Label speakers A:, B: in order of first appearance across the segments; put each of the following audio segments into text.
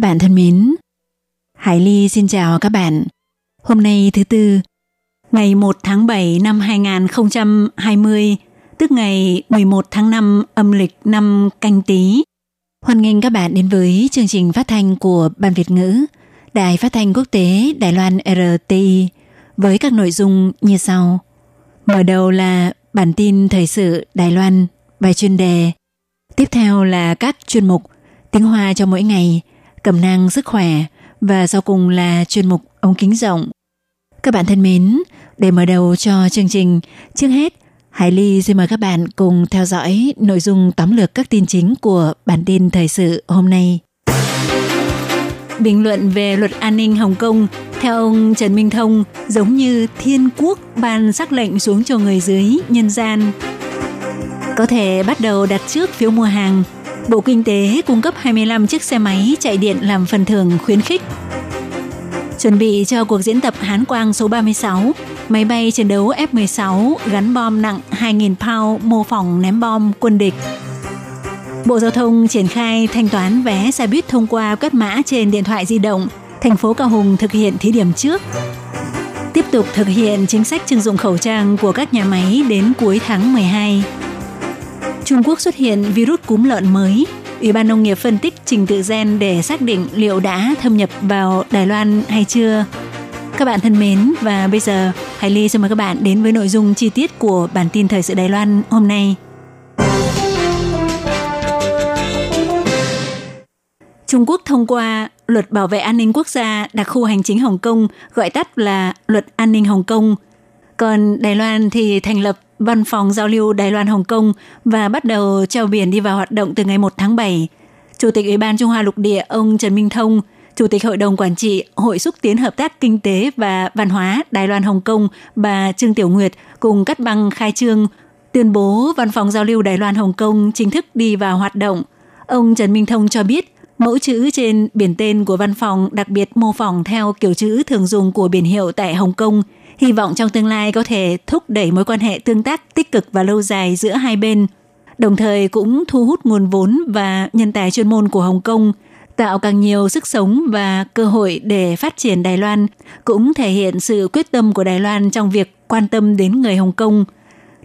A: Các bạn thân mến, Hải Ly xin chào các bạn. Hôm nay thứ tư, ngày 1 tháng 7 năm 2020, tức ngày 11 tháng 5 âm lịch năm canh tí. Hoan nghênh các bạn đến với chương trình phát thanh của Ban Việt ngữ, Đài phát thanh quốc tế Đài Loan RTI với các nội dung như sau. Mở đầu là bản tin thời sự Đài Loan, bài chuyên đề. Tiếp theo là các chuyên mục tiếng Hoa cho mỗi ngày, cẩm năng sức khỏe và sau cùng là chuyên mục ống kính rộng. Các bạn thân mến, để mở đầu cho chương trình, trước hết, Hải Ly xin mời các bạn cùng theo dõi nội dung tóm lược các tin chính của bản tin thời sự hôm nay. Bình luận về luật an ninh Hồng Kông, theo ông Trần Minh Thông, giống như thiên quốc ban sắc lệnh xuống cho người dưới nhân gian. Có thể bắt đầu đặt trước phiếu mua hàng. Bộ Kinh tế cung cấp 25 chiếc xe máy chạy điện làm phần thưởng khuyến khích. Chuẩn bị cho cuộc diễn tập Hán Quang số 36, máy bay chiến đấu F-16 gắn bom nặng 2.000 pound mô phỏng ném bom quân địch. Bộ Giao thông triển khai thanh toán vé xe buýt thông qua quét mã trên điện thoại di động. Thành phố Cao Hùng thực hiện thí điểm trước. Tiếp tục thực hiện chính sách trưng dụng khẩu trang của các nhà máy đến cuối tháng 12. Trung Quốc xuất hiện virus cúm lợn mới. Ủy ban nông nghiệp phân tích trình tự gen để xác định liệu đã thâm nhập vào Đài Loan hay chưa. Các bạn thân mến và bây giờ Hải Ly xin mời các bạn đến với nội dung chi tiết của bản tin thời sự Đài Loan hôm nay. Trung Quốc thông qua Luật Bảo vệ An ninh Quốc gia đặc khu hành chính Hồng Kông, gọi tắt là Luật An ninh Hồng Kông. Còn Đài Loan thì thành lập Văn phòng giao lưu Đài Loan Hồng Kông và bắt đầu treo biển đi vào hoạt động từ ngày 1 tháng 7. Chủ tịch Ủy ban Trung Hoa Lục Địa ông Trần Minh Thông, Chủ tịch Hội đồng Quản trị Hội xúc tiến hợp tác kinh tế và văn hóa Đài Loan Hồng Kông bà Trương Tiểu Nguyệt cùng cắt băng khai trương tuyên bố Văn phòng giao lưu Đài Loan Hồng Kông chính thức đi vào hoạt động. Ông Trần Minh Thông cho biết Mẫu chữ trên biển tên của văn phòng đặc biệt mô phỏng theo kiểu chữ thường dùng của biển hiệu tại Hồng Kông, hy vọng trong tương lai có thể thúc đẩy mối quan hệ tương tác tích cực và lâu dài giữa hai bên, đồng thời cũng thu hút nguồn vốn và nhân tài chuyên môn của Hồng Kông, tạo càng nhiều sức sống và cơ hội để phát triển Đài Loan, cũng thể hiện sự quyết tâm của Đài Loan trong việc quan tâm đến người Hồng Kông.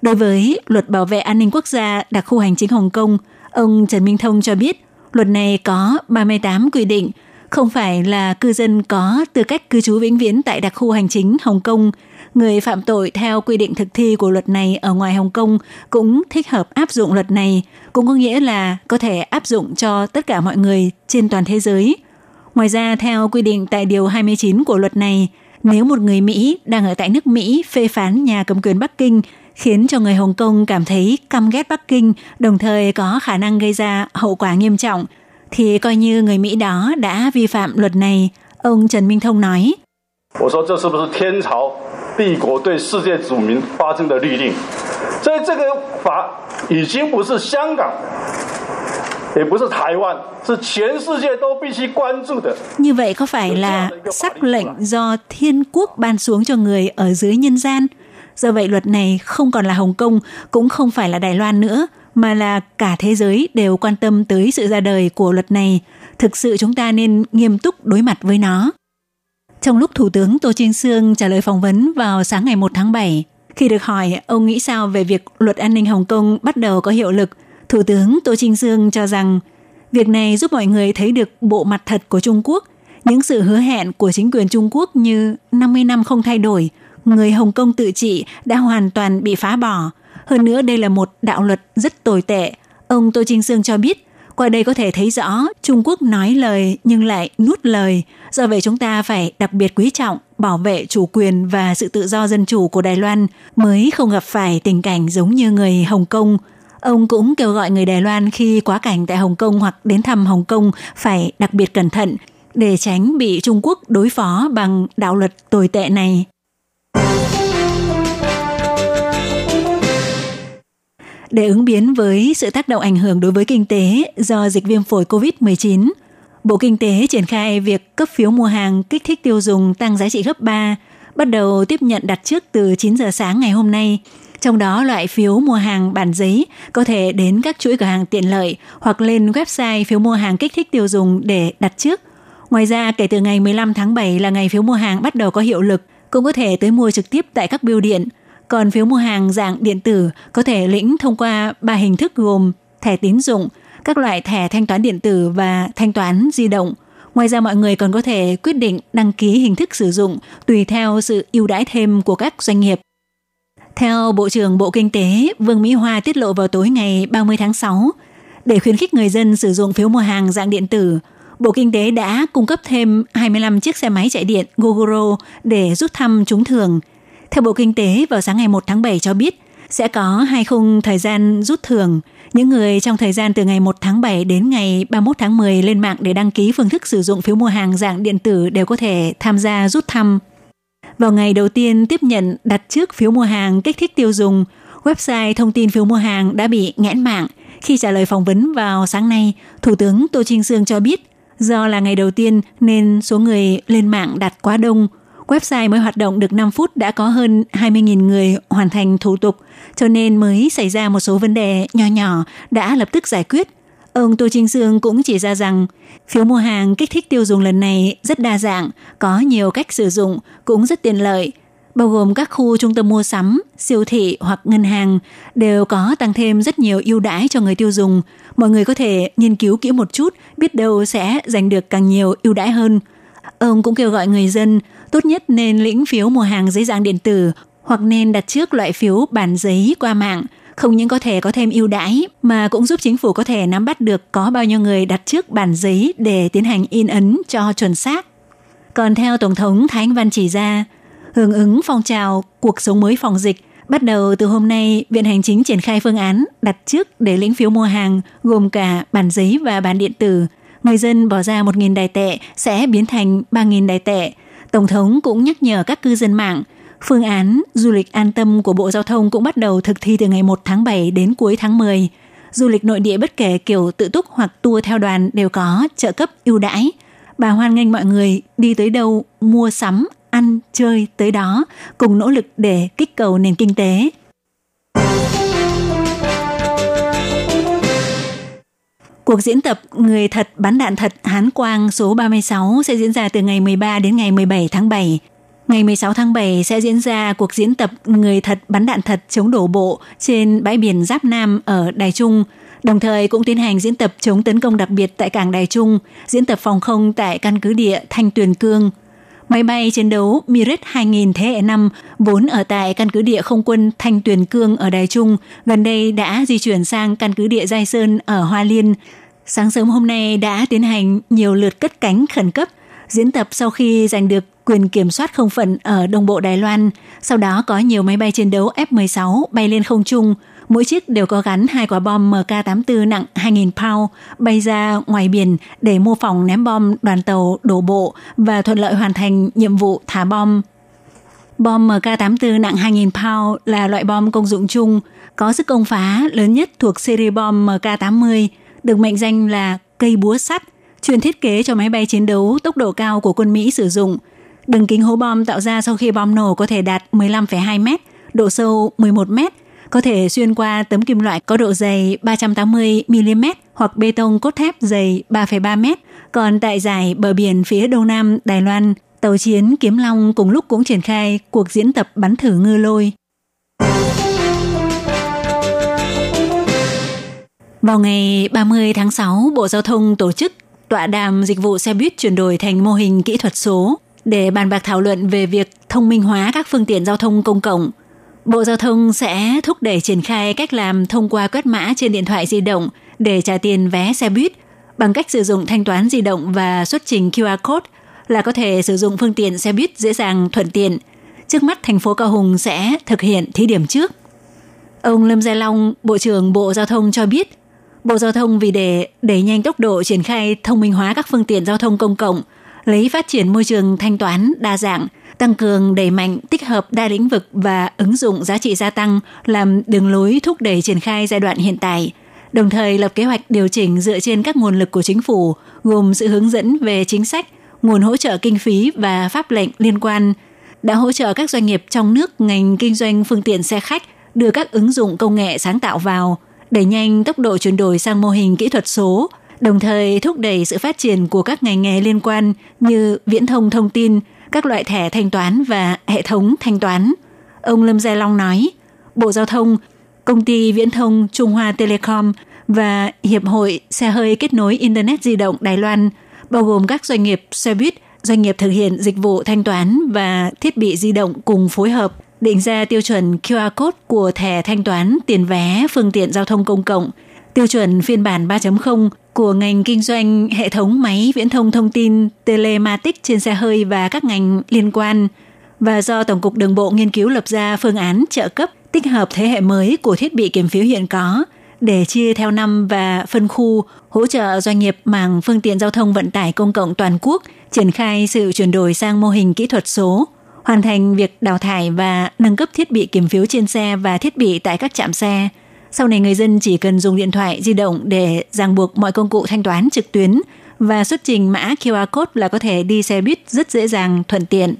A: Đối với luật bảo vệ an ninh quốc gia đặc khu hành chính Hồng Kông, ông Trần Minh Thông cho biết Luật này có 38 quy định, không phải là cư dân có tư cách cư trú vĩnh viễn tại đặc khu hành chính Hồng Kông. Người phạm tội theo quy định thực thi của luật này ở ngoài Hồng Kông cũng thích hợp áp dụng luật này, cũng có nghĩa là có thể áp dụng cho tất cả mọi người trên toàn thế giới. Ngoài ra, theo quy định tại Điều 29 của luật này, nếu một người Mỹ đang ở tại nước Mỹ phê phán nhà cầm quyền Bắc Kinh khiến cho người Hồng Kông cảm thấy căm ghét Bắc Kinh, đồng thời có khả năng gây ra hậu quả nghiêm trọng, thì coi như người Mỹ đó đã vi phạm luật này, ông Trần Minh Thông nói. Như vậy có phải là sắc lệnh do thiên quốc ban xuống cho người ở dưới nhân gian? Do vậy luật này không còn là Hồng Kông, cũng không phải là Đài Loan nữa, mà là cả thế giới đều quan tâm tới sự ra đời của luật này. Thực sự chúng ta nên nghiêm túc đối mặt với nó. Trong lúc Thủ tướng Tô Trinh Sương trả lời phỏng vấn vào sáng ngày 1 tháng 7, khi được hỏi ông nghĩ sao về việc luật an ninh Hồng Kông bắt đầu có hiệu lực, Thủ tướng Tô Trinh Sương cho rằng việc này giúp mọi người thấy được bộ mặt thật của Trung Quốc, những sự hứa hẹn của chính quyền Trung Quốc như 50 năm không thay đổi, người Hồng Kông tự trị đã hoàn toàn bị phá bỏ. Hơn nữa đây là một đạo luật rất tồi tệ. Ông Tô Trinh Sương cho biết, qua đây có thể thấy rõ Trung Quốc nói lời nhưng lại nuốt lời. Do vậy chúng ta phải đặc biệt quý trọng, bảo vệ chủ quyền và sự tự do dân chủ của Đài Loan mới không gặp phải tình cảnh giống như người Hồng Kông. Ông cũng kêu gọi người Đài Loan khi quá cảnh tại Hồng Kông hoặc đến thăm Hồng Kông phải đặc biệt cẩn thận để tránh bị Trung Quốc đối phó bằng đạo luật tồi tệ này. Để ứng biến với sự tác động ảnh hưởng đối với kinh tế do dịch viêm phổi COVID-19, Bộ Kinh tế triển khai việc cấp phiếu mua hàng kích thích tiêu dùng tăng giá trị gấp 3, bắt đầu tiếp nhận đặt trước từ 9 giờ sáng ngày hôm nay. Trong đó loại phiếu mua hàng bản giấy có thể đến các chuỗi cửa hàng tiện lợi hoặc lên website phiếu mua hàng kích thích tiêu dùng để đặt trước. Ngoài ra, kể từ ngày 15 tháng 7 là ngày phiếu mua hàng bắt đầu có hiệu lực, cũng có thể tới mua trực tiếp tại các bưu điện. Còn phiếu mua hàng dạng điện tử có thể lĩnh thông qua ba hình thức gồm thẻ tín dụng, các loại thẻ thanh toán điện tử và thanh toán di động. Ngoài ra mọi người còn có thể quyết định đăng ký hình thức sử dụng tùy theo sự ưu đãi thêm của các doanh nghiệp. Theo Bộ trưởng Bộ Kinh tế Vương Mỹ Hoa tiết lộ vào tối ngày 30 tháng 6, để khuyến khích người dân sử dụng phiếu mua hàng dạng điện tử, Bộ Kinh tế đã cung cấp thêm 25 chiếc xe máy chạy điện Gogoro để rút thăm trúng thưởng. Theo Bộ Kinh tế, vào sáng ngày 1 tháng 7 cho biết, sẽ có hai khung thời gian rút thưởng. Những người trong thời gian từ ngày 1 tháng 7 đến ngày 31 tháng 10 lên mạng để đăng ký phương thức sử dụng phiếu mua hàng dạng điện tử đều có thể tham gia rút thăm. Vào ngày đầu tiên tiếp nhận đặt trước phiếu mua hàng kích thích tiêu dùng, website thông tin phiếu mua hàng đã bị nghẽn mạng. Khi trả lời phỏng vấn vào sáng nay, Thủ tướng Tô Trinh Sương cho biết do là ngày đầu tiên nên số người lên mạng đặt quá đông. Website mới hoạt động được 5 phút đã có hơn 20.000 người hoàn thành thủ tục, cho nên mới xảy ra một số vấn đề nhỏ nhỏ đã lập tức giải quyết. Ông Tô Trinh Dương cũng chỉ ra rằng phiếu mua hàng kích thích tiêu dùng lần này rất đa dạng, có nhiều cách sử dụng, cũng rất tiện lợi, bao gồm các khu trung tâm mua sắm, siêu thị hoặc ngân hàng đều có tăng thêm rất nhiều ưu đãi cho người tiêu dùng. Mọi người có thể nghiên cứu kỹ một chút, biết đâu sẽ giành được càng nhiều ưu đãi hơn. Ông cũng kêu gọi người dân tốt nhất nên lĩnh phiếu mua hàng dưới dạng điện tử hoặc nên đặt trước loại phiếu bản giấy qua mạng – không những có thể có thêm ưu đãi mà cũng giúp chính phủ có thể nắm bắt được có bao nhiêu người đặt trước bản giấy để tiến hành in ấn cho chuẩn xác. Còn theo Tổng thống Thái Anh Văn chỉ ra, hưởng ứng phong trào cuộc sống mới phòng dịch, bắt đầu từ hôm nay, Viện Hành Chính triển khai phương án đặt trước để lĩnh phiếu mua hàng gồm cả bản giấy và bản điện tử. Người dân bỏ ra 1.000 đài tệ sẽ biến thành 3.000 đài tệ. Tổng thống cũng nhắc nhở các cư dân mạng – Phương án du lịch an tâm của Bộ Giao thông cũng bắt đầu thực thi từ ngày 1 tháng 7 đến cuối tháng 10. Du lịch nội địa bất kể kiểu tự túc hoặc tour theo đoàn đều có trợ cấp ưu đãi. Bà hoan nghênh mọi người đi tới đâu mua sắm, ăn, chơi tới đó, cùng nỗ lực để kích cầu nền kinh tế. Cuộc diễn tập Người thật bắn đạn thật Hán Quang số 36 sẽ diễn ra từ ngày 13 đến ngày 17 tháng 7 Ngày 16 tháng 7 sẽ diễn ra cuộc diễn tập Người thật bắn đạn thật chống đổ bộ trên bãi biển Giáp Nam ở Đài Trung, đồng thời cũng tiến hành diễn tập chống tấn công đặc biệt tại cảng Đài Trung, diễn tập phòng không tại căn cứ địa Thanh Tuyền Cương. Máy bay chiến đấu Mirage 2000 thế hệ 5 vốn ở tại căn cứ địa không quân Thanh Tuyền Cương ở Đài Trung, gần đây đã di chuyển sang căn cứ địa Giai Sơn ở Hoa Liên. Sáng sớm hôm nay đã tiến hành nhiều lượt cất cánh khẩn cấp, diễn tập sau khi giành được quyền kiểm soát không phận ở Đông Bộ Đài Loan. Sau đó có nhiều máy bay chiến đấu F-16 bay lên không trung, mỗi chiếc đều có gắn hai quả bom MK-84 nặng 2.000 pound bay ra ngoài biển để mô phỏng ném bom đoàn tàu đổ bộ và thuận lợi hoàn thành nhiệm vụ thả bom. Bom MK-84 nặng 2.000 pound là loại bom công dụng chung, có sức công phá lớn nhất thuộc series bom MK-80, được mệnh danh là cây búa sắt, chuyên thiết kế cho máy bay chiến đấu tốc độ cao của quân Mỹ sử dụng – Đường kính hố bom tạo ra sau khi bom nổ có thể đạt 15,2 mét, độ sâu 11 mét có thể xuyên qua tấm kim loại có độ dày 380 mm hoặc bê tông cốt thép dày 3,3 m. Còn tại giải bờ biển phía đông nam Đài Loan, tàu chiến Kiếm Long cùng lúc cũng triển khai cuộc diễn tập bắn thử ngư lôi. Vào ngày 30 tháng 6, Bộ Giao thông tổ chức tọa đàm dịch vụ xe buýt chuyển đổi thành mô hình kỹ thuật số để bàn bạc thảo luận về việc thông minh hóa các phương tiện giao thông công cộng. Bộ Giao thông sẽ thúc đẩy triển khai cách làm thông qua quét mã trên điện thoại di động để trả tiền vé xe buýt bằng cách sử dụng thanh toán di động và xuất trình QR code là có thể sử dụng phương tiện xe buýt dễ dàng thuận tiện. Trước mắt thành phố Cao Hùng sẽ thực hiện thí điểm trước. Ông Lâm Gia Long, Bộ trưởng Bộ Giao thông cho biết, Bộ Giao thông vì để đẩy nhanh tốc độ triển khai thông minh hóa các phương tiện giao thông công cộng – lấy phát triển môi trường thanh toán đa dạng, tăng cường đẩy mạnh tích hợp đa lĩnh vực và ứng dụng giá trị gia tăng làm đường lối thúc đẩy triển khai giai đoạn hiện tại, đồng thời lập kế hoạch điều chỉnh dựa trên các nguồn lực của chính phủ, gồm sự hướng dẫn về chính sách, nguồn hỗ trợ kinh phí và pháp lệnh liên quan, đã hỗ trợ các doanh nghiệp trong nước ngành kinh doanh phương tiện xe khách đưa các ứng dụng công nghệ sáng tạo vào, đẩy nhanh tốc độ chuyển đổi sang mô hình kỹ thuật số, đồng thời thúc đẩy sự phát triển của các ngành nghề liên quan như viễn thông thông tin, các loại thẻ thanh toán và hệ thống thanh toán. Ông Lâm Gia Long nói, Bộ Giao thông, Công ty Viễn thông Trung Hoa Telecom và Hiệp hội Xe hơi kết nối Internet di động Đài Loan, bao gồm các doanh nghiệp xe buýt, doanh nghiệp thực hiện dịch vụ thanh toán và thiết bị di động cùng phối hợp định ra tiêu chuẩn QR code của thẻ thanh toán tiền vé phương tiện giao thông công cộng, tiêu chuẩn phiên bản 3.0 của ngành kinh doanh hệ thống máy viễn thông thông tin, telematic trên xe hơi và các ngành liên quan và do Tổng cục Đường bộ nghiên cứu lập ra phương án trợ cấp tích hợp thế hệ mới của thiết bị kiểm phiếu hiện có để chia theo năm và phân khu, hỗ trợ doanh nghiệp mảng phương tiện giao thông vận tải công cộng toàn quốc triển khai sự chuyển đổi sang mô hình kỹ thuật số, hoàn thành việc đào thải và nâng cấp thiết bị kiểm phiếu trên xe và thiết bị tại các trạm xe. Sau này người dân chỉ cần dùng điện thoại di động để ràng buộc mọi công cụ thanh toán trực tuyến và xuất trình mã QR code là có thể đi xe buýt rất dễ dàng, thuận tiện.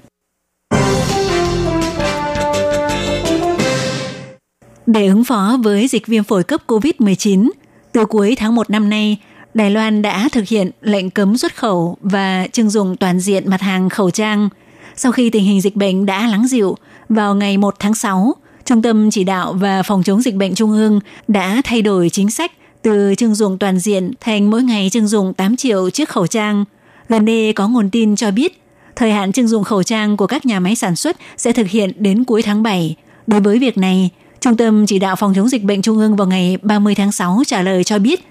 A: Để ứng phó với dịch viêm phổi cấp COVID-19, từ cuối tháng 1 năm nay, Đài Loan đã thực hiện lệnh cấm xuất khẩu và trưng dụng toàn diện mặt hàng khẩu trang – sau khi tình hình dịch bệnh đã lắng dịu, vào ngày 1 tháng 6, Trung tâm Chỉ đạo và Phòng chống dịch bệnh Trung ương đã thay đổi chính sách từ trưng dụng toàn diện thành mỗi ngày trưng dụng 8 triệu chiếc khẩu trang. Gần đây có nguồn tin cho biết, thời hạn trưng dụng khẩu trang của các nhà máy sản xuất sẽ thực hiện đến cuối tháng 7. Đối với việc này, Trung tâm Chỉ đạo Phòng chống dịch bệnh Trung ương vào ngày 30 tháng 6 trả lời cho biết,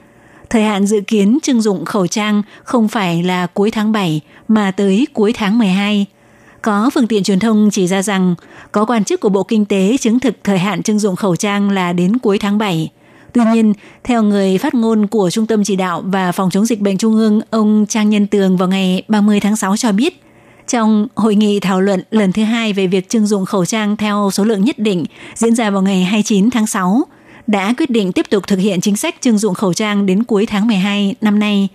A: thời hạn dự kiến trưng dụng khẩu trang không phải là cuối tháng 7 mà tới cuối tháng 12. Có phương tiện truyền thông chỉ ra rằng có quan chức của Bộ Kinh tế chứng thực thời hạn trưng dụng khẩu trang là đến cuối tháng 7. Tuy nhiên, theo người phát ngôn của Trung tâm Chỉ đạo và Phòng chống dịch bệnh Trung ương, ông Trang Nhân Tường vào ngày 30 tháng 6 cho biết, trong hội nghị thảo luận lần thứ hai về việc trưng dụng khẩu trang theo số lượng nhất định diễn ra vào ngày 29 tháng 6, đã quyết định tiếp tục thực hiện chính sách trưng dụng khẩu trang đến cuối tháng 12 năm nay.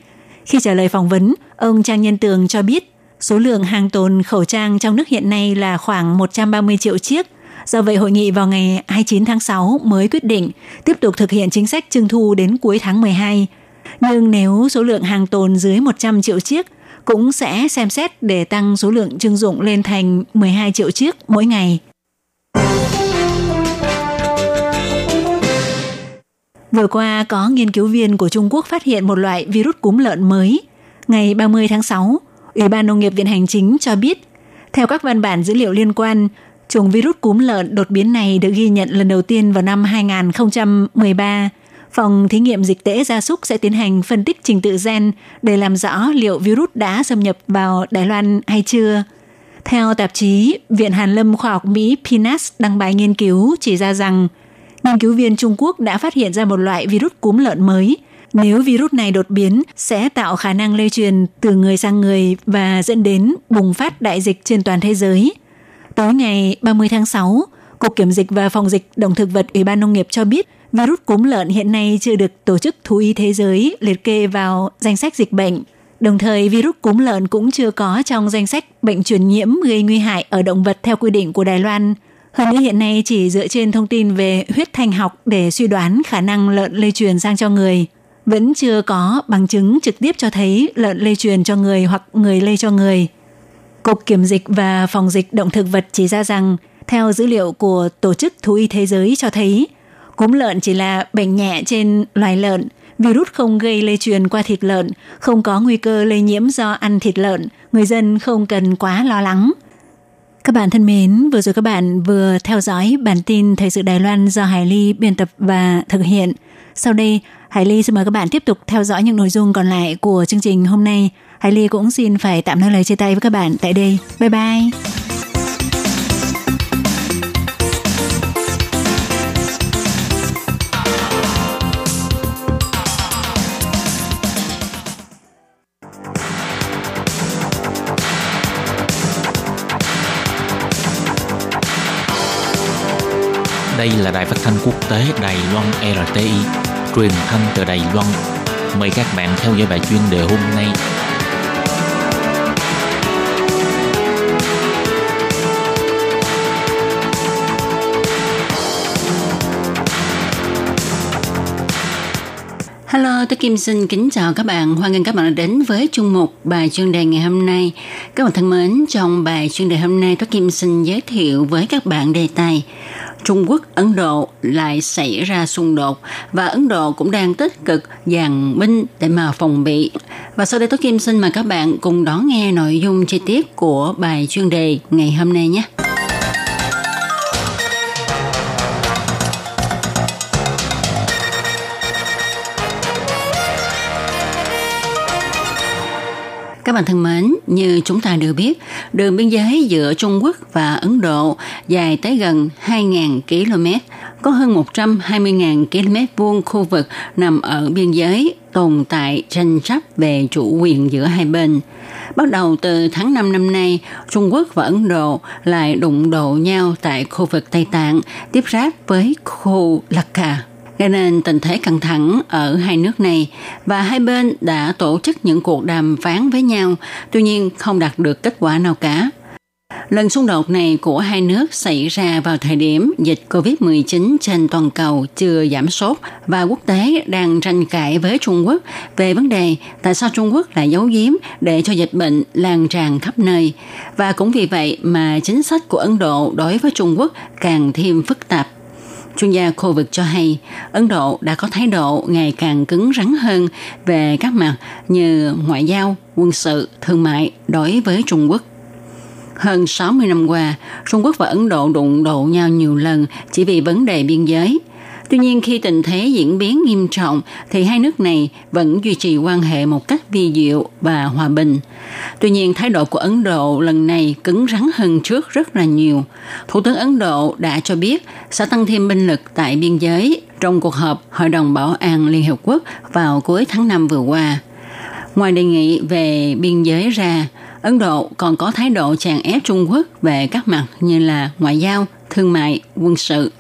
A: Khi trả lời phỏng vấn, ông Trang Nhân Tường cho biết Số lượng hàng tồn khẩu trang trong nước hiện nay là khoảng 130 triệu chiếc. Do vậy, hội nghị vào ngày 29 tháng 6 mới quyết định tiếp tục thực hiện chính sách trưng thu đến cuối tháng 12. Nhưng nếu số lượng hàng tồn dưới 100 triệu chiếc, cũng sẽ xem xét để tăng số lượng trưng dụng lên thành 12 triệu chiếc mỗi ngày. Vừa qua có nghiên cứu viên của Trung Quốc phát hiện một loại virus cúm lợn mới. Ngày 30 tháng 6, Ủy ban Nông nghiệp Viện Hành Chính cho biết, theo các văn bản dữ liệu liên quan, chủng virus cúm lợn đột biến này được ghi nhận lần đầu tiên vào năm 2013. Phòng thí nghiệm dịch tễ gia súc sẽ tiến hành phân tích trình tự gen để làm rõ liệu virus đã xâm nhập vào Đài Loan hay chưa. Theo tạp chí Viện Hàn lâm Khoa học Mỹ PNAS đăng bài nghiên cứu chỉ ra rằng nghiên cứu viên Trung Quốc đã phát hiện ra một loại virus cúm lợn mới – nếu virus này đột biến, sẽ tạo khả năng lây truyền từ người sang người và dẫn đến bùng phát đại dịch trên toàn thế giới. Tối ngày 30 tháng 6, Cục Kiểm dịch và Phòng dịch Động thực vật Ủy ban Nông nghiệp cho biết virus cúm lợn hiện nay chưa được Tổ chức Thú y Thế giới liệt kê vào danh sách dịch bệnh. Đồng thời, virus cúm lợn cũng chưa có trong danh sách bệnh truyền nhiễm gây nguy hại ở động vật theo quy định của Đài Loan. Hơn nữa hiện nay chỉ dựa trên thông tin về huyết thanh học để suy đoán khả năng lợn lây truyền sang cho người vẫn chưa có bằng chứng trực tiếp cho thấy lợn lây truyền cho người hoặc người lây cho người. Cục Kiểm dịch và Phòng dịch động thực vật chỉ ra rằng, theo dữ liệu của Tổ chức Thú y Thế giới cho thấy, cúm lợn chỉ là bệnh nhẹ trên loài lợn, virus không gây lây truyền qua thịt lợn, không có nguy cơ lây nhiễm do ăn thịt lợn, người dân không cần quá lo lắng. Các bạn thân mến, vừa rồi các bạn vừa theo dõi bản tin Thời sự Đài Loan do Hải Ly biên tập và thực hiện. Sau đây, Hải Ly xin mời các bạn tiếp tục theo dõi những nội dung còn lại của chương trình hôm nay. Hải Ly cũng xin phải tạm nói lời chia tay với các bạn tại đây. Bye bye!
B: Đây là đài phát thanh quốc tế Đài Loan RTI truyền thanh từ Đài Loan. Mời các bạn theo dõi bài chuyên đề hôm nay.
C: Hello, tôi Kim xin kính chào các bạn. Hoan nghênh các bạn đã đến với chung mục bài chuyên đề ngày hôm nay. Các bạn thân mến, trong bài chuyên đề hôm nay, tôi Kim xin giới thiệu với các bạn đề tài Trung Quốc, Ấn Độ lại xảy ra xung đột và Ấn Độ cũng đang tích cực dàn binh để mà phòng bị. Và sau đây tôi Kim xin mời các bạn cùng đón nghe nội dung chi tiết của bài chuyên đề ngày hôm nay nhé. Các bạn thân mến, như chúng ta đều biết, đường biên giới giữa Trung Quốc và Ấn Độ dài tới gần 2.000 km, có hơn 120.000 km vuông khu vực nằm ở biên giới tồn tại tranh chấp về chủ quyền giữa hai bên. Bắt đầu từ tháng 5 năm nay, Trung Quốc và Ấn Độ lại đụng độ nhau tại khu vực Tây Tạng, tiếp giáp với khu Laka gây nên tình thế căng thẳng ở hai nước này và hai bên đã tổ chức những cuộc đàm phán với nhau, tuy nhiên không đạt được kết quả nào cả. Lần xung đột này của hai nước xảy ra vào thời điểm dịch COVID-19 trên toàn cầu chưa giảm sốt và quốc tế đang tranh cãi với Trung Quốc về vấn đề tại sao Trung Quốc lại giấu giếm để cho dịch bệnh lan tràn khắp nơi. Và cũng vì vậy mà chính sách của Ấn Độ đối với Trung Quốc càng thêm phức tạp Chuyên gia khu vực cho hay, Ấn Độ đã có thái độ ngày càng cứng rắn hơn về các mặt như ngoại giao, quân sự, thương mại đối với Trung Quốc. Hơn 60 năm qua, Trung Quốc và Ấn Độ đụng độ nhau nhiều lần chỉ vì vấn đề biên giới. Tuy nhiên khi tình thế diễn biến nghiêm trọng thì hai nước này vẫn duy trì quan hệ một cách vi diệu và hòa bình. Tuy nhiên thái độ của Ấn Độ lần này cứng rắn hơn trước rất là nhiều. Thủ tướng Ấn Độ đã cho biết sẽ tăng thêm binh lực tại biên giới trong cuộc họp Hội đồng Bảo an Liên Hợp Quốc vào cuối tháng 5 vừa qua. Ngoài đề nghị về biên giới ra, Ấn Độ còn có thái độ chèn ép Trung Quốc về các mặt như là ngoại giao, thương mại, quân sự,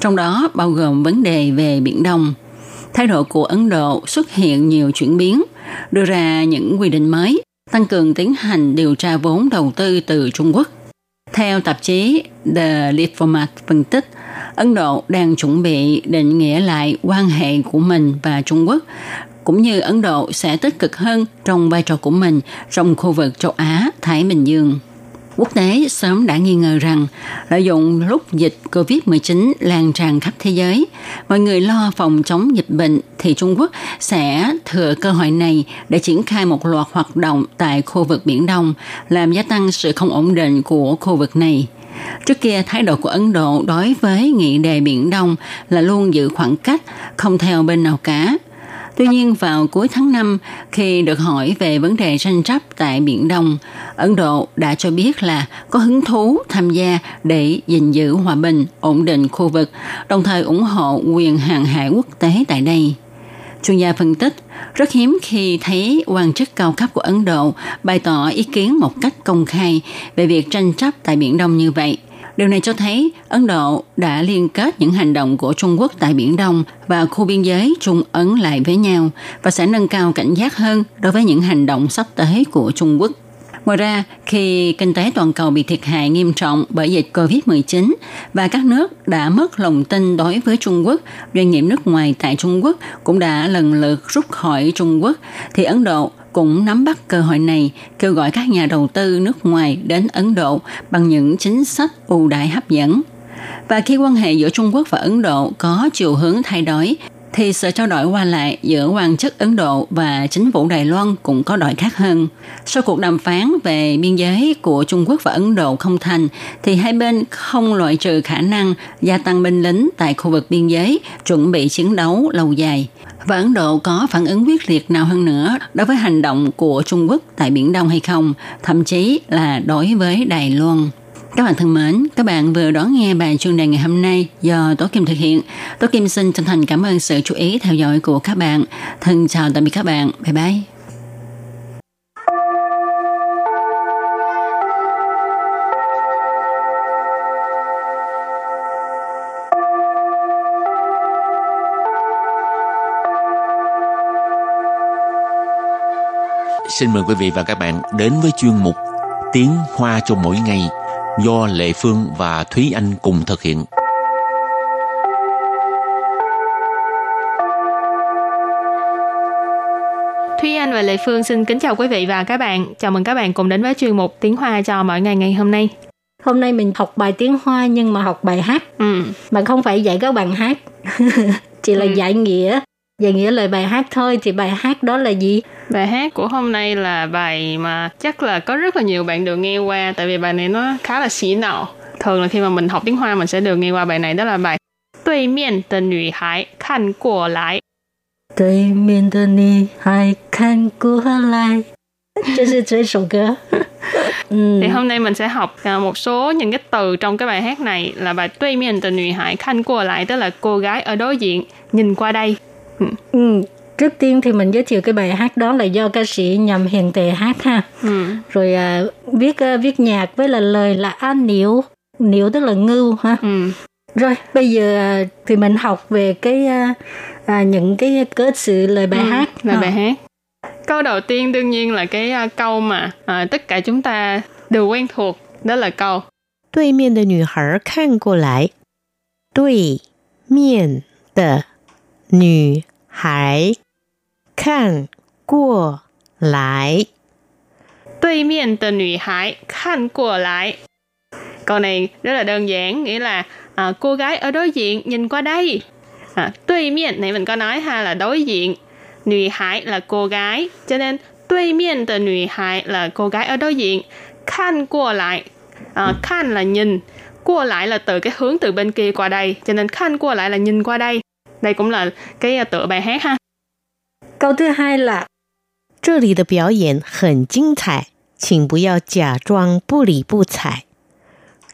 C: trong đó bao gồm vấn đề về Biển Đông. Thái độ của Ấn Độ xuất hiện nhiều chuyển biến, đưa ra những quy định mới, tăng cường tiến hành điều tra vốn đầu tư từ Trung Quốc. Theo tạp chí The Diplomat phân tích, Ấn Độ đang chuẩn bị định nghĩa lại quan hệ của mình và Trung Quốc, cũng như Ấn Độ sẽ tích cực hơn trong vai trò của mình trong khu vực châu Á, Thái Bình Dương. Quốc tế sớm đã nghi ngờ rằng lợi dụng lúc dịch COVID-19 lan tràn khắp thế giới, mọi người lo phòng chống dịch bệnh thì Trung Quốc sẽ thừa cơ hội này để triển khai một loạt hoạt động tại khu vực Biển Đông, làm gia tăng sự không ổn định của khu vực này. Trước kia, thái độ của Ấn Độ đối với nghị đề Biển Đông là luôn giữ khoảng cách, không theo bên nào cả. Tuy nhiên vào cuối tháng 5, khi được hỏi về vấn đề tranh chấp tại Biển Đông, Ấn Độ đã cho biết là có hứng thú tham gia để gìn giữ hòa bình, ổn định khu vực, đồng thời ủng hộ quyền hàng hải quốc tế tại đây. Chuyên gia phân tích, rất hiếm khi thấy quan chức cao cấp của Ấn Độ bày tỏ ý kiến một cách công khai về việc tranh chấp tại Biển Đông như vậy. Điều này cho thấy Ấn Độ đã liên kết những hành động của Trung Quốc tại Biển Đông và khu biên giới Trung Ấn lại với nhau và sẽ nâng cao cảnh giác hơn đối với những hành động sắp tới của Trung Quốc. Ngoài ra, khi kinh tế toàn cầu bị thiệt hại nghiêm trọng bởi dịch COVID-19 và các nước đã mất lòng tin đối với Trung Quốc, doanh nghiệp nước ngoài tại Trung Quốc cũng đã lần lượt rút khỏi Trung Quốc, thì Ấn Độ cũng nắm bắt cơ hội này kêu gọi các nhà đầu tư nước ngoài đến Ấn Độ bằng những chính sách ưu đãi hấp dẫn. Và khi quan hệ giữa Trung Quốc và Ấn Độ có chiều hướng thay đổi, thì sự trao đổi qua lại giữa quan chức Ấn Độ và chính phủ Đài Loan cũng có đổi khác hơn. Sau cuộc đàm phán về biên giới của Trung Quốc và Ấn Độ không thành, thì hai bên không loại trừ khả năng gia tăng binh lính tại khu vực biên giới, chuẩn bị chiến đấu lâu dài. Và Ấn Độ có phản ứng quyết liệt nào hơn nữa đối với hành động của Trung Quốc tại Biển Đông hay không, thậm chí là đối với Đài Loan. Các bạn thân mến, các bạn vừa đón nghe bài chuyên đề ngày hôm nay do Tố Kim thực hiện. Tố Kim xin chân thành cảm ơn sự chú ý theo dõi của các bạn. Thân chào tạm biệt các bạn. Bye bye.
B: Xin mời quý vị và các bạn đến với chuyên mục Tiếng Hoa cho mỗi ngày do Lệ Phương và Thúy Anh cùng thực hiện.
D: Thúy Anh và Lệ Phương xin kính chào quý vị và các bạn. Chào mừng các bạn cùng đến với chuyên mục Tiếng Hoa cho mỗi ngày ngày hôm nay.
E: Hôm nay mình học bài tiếng Hoa nhưng mà học bài hát.
D: Ừ.
E: Mà không phải dạy các bạn hát. Chỉ là
D: Ừ.
E: dạy nghĩa và nghĩa lời bài hát thôi thì bài hát đó là gì?
D: Bài hát của hôm nay là bài mà chắc là có rất là nhiều bạn được nghe qua tại vì bài này nó khá là xỉ não. Thường là khi mà mình học tiếng Hoa mình sẽ được nghe qua bài này đó là bài Đối miên
E: tờ nữ hái khăn của lại. Đối miên tờ nữ hái khăn của lại.
D: thì hôm nay mình sẽ học à, một số những cái từ trong cái bài hát này là bài tuy miên từ nữ hải khanh qua lại tức là cô gái ở đối diện nhìn qua đây
E: ừ. Trước tiên thì mình giới thiệu cái bài hát đó là do ca sĩ nhầm hiền tề hát ha.
D: Ừ.
E: Rồi à, viết à, viết nhạc với là lời là An Niệu. Niệu tức là ngưu ha.
D: Ừ.
E: Rồi bây giờ à, thì mình học về cái à, à, những cái cớ sự lời bài
D: Ừ,
E: hát
D: là
E: Ha.
D: bài hát câu đầu tiên đương nhiên là cái à, câu mà à, tất cả chúng ta đều quen thuộc đó là câu
F: 对面的女孩看过来，对面的 女孩看过来，
D: 对面的女孩看过来 câu này rất là đơn giản nghĩa là à, cô gái ở đối diện nhìn qua đây à, 对面 này mình có nói ha là đối diện nữ hải là cô gái cho nên 对面的女孩 là cô gái ở đối diện 看过来 à, 看 là nhìn qua lại là từ cái hướng từ bên kia qua đây cho nên 看过来 là nhìn qua đây đây cũng là cái à, tựa bài hát ha
E: Câu thứ hai là
F: 这里的表演很精彩，请不要假装不理不睬。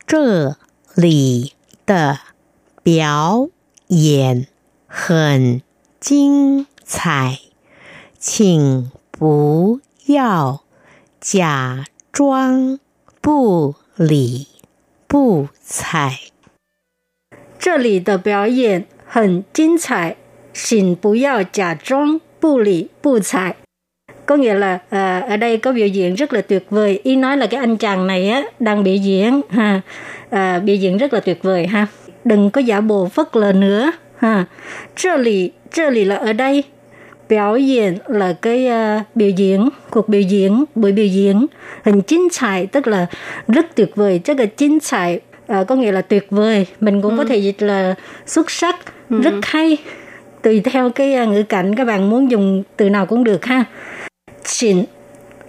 F: 这里的表演很精彩，请不要假装不理不睬。
E: 这里的表演 很精彩，请不要假装不理不睬. Có nghĩa là à, ở đây có biểu diễn rất là tuyệt vời. Ý nói là cái anh chàng này á đang biểu diễn ha, à, biểu diễn rất là tuyệt vời ha. Đừng có giả bộ phớt lờ nữa ha. 这里这里 là ở đây. Biểu diễn là cái à, biểu diễn, cuộc biểu diễn, buổi biểu diễn. Hình chính彩tức là rất tuyệt vời. Chắc là chính彩à, có nghĩa là tuyệt vời. Mình cũng có thể dịch là xuất sắc, rất ừ. hay tùy theo cái à, ngữ cảnh các bạn muốn dùng từ nào cũng được ha. Xin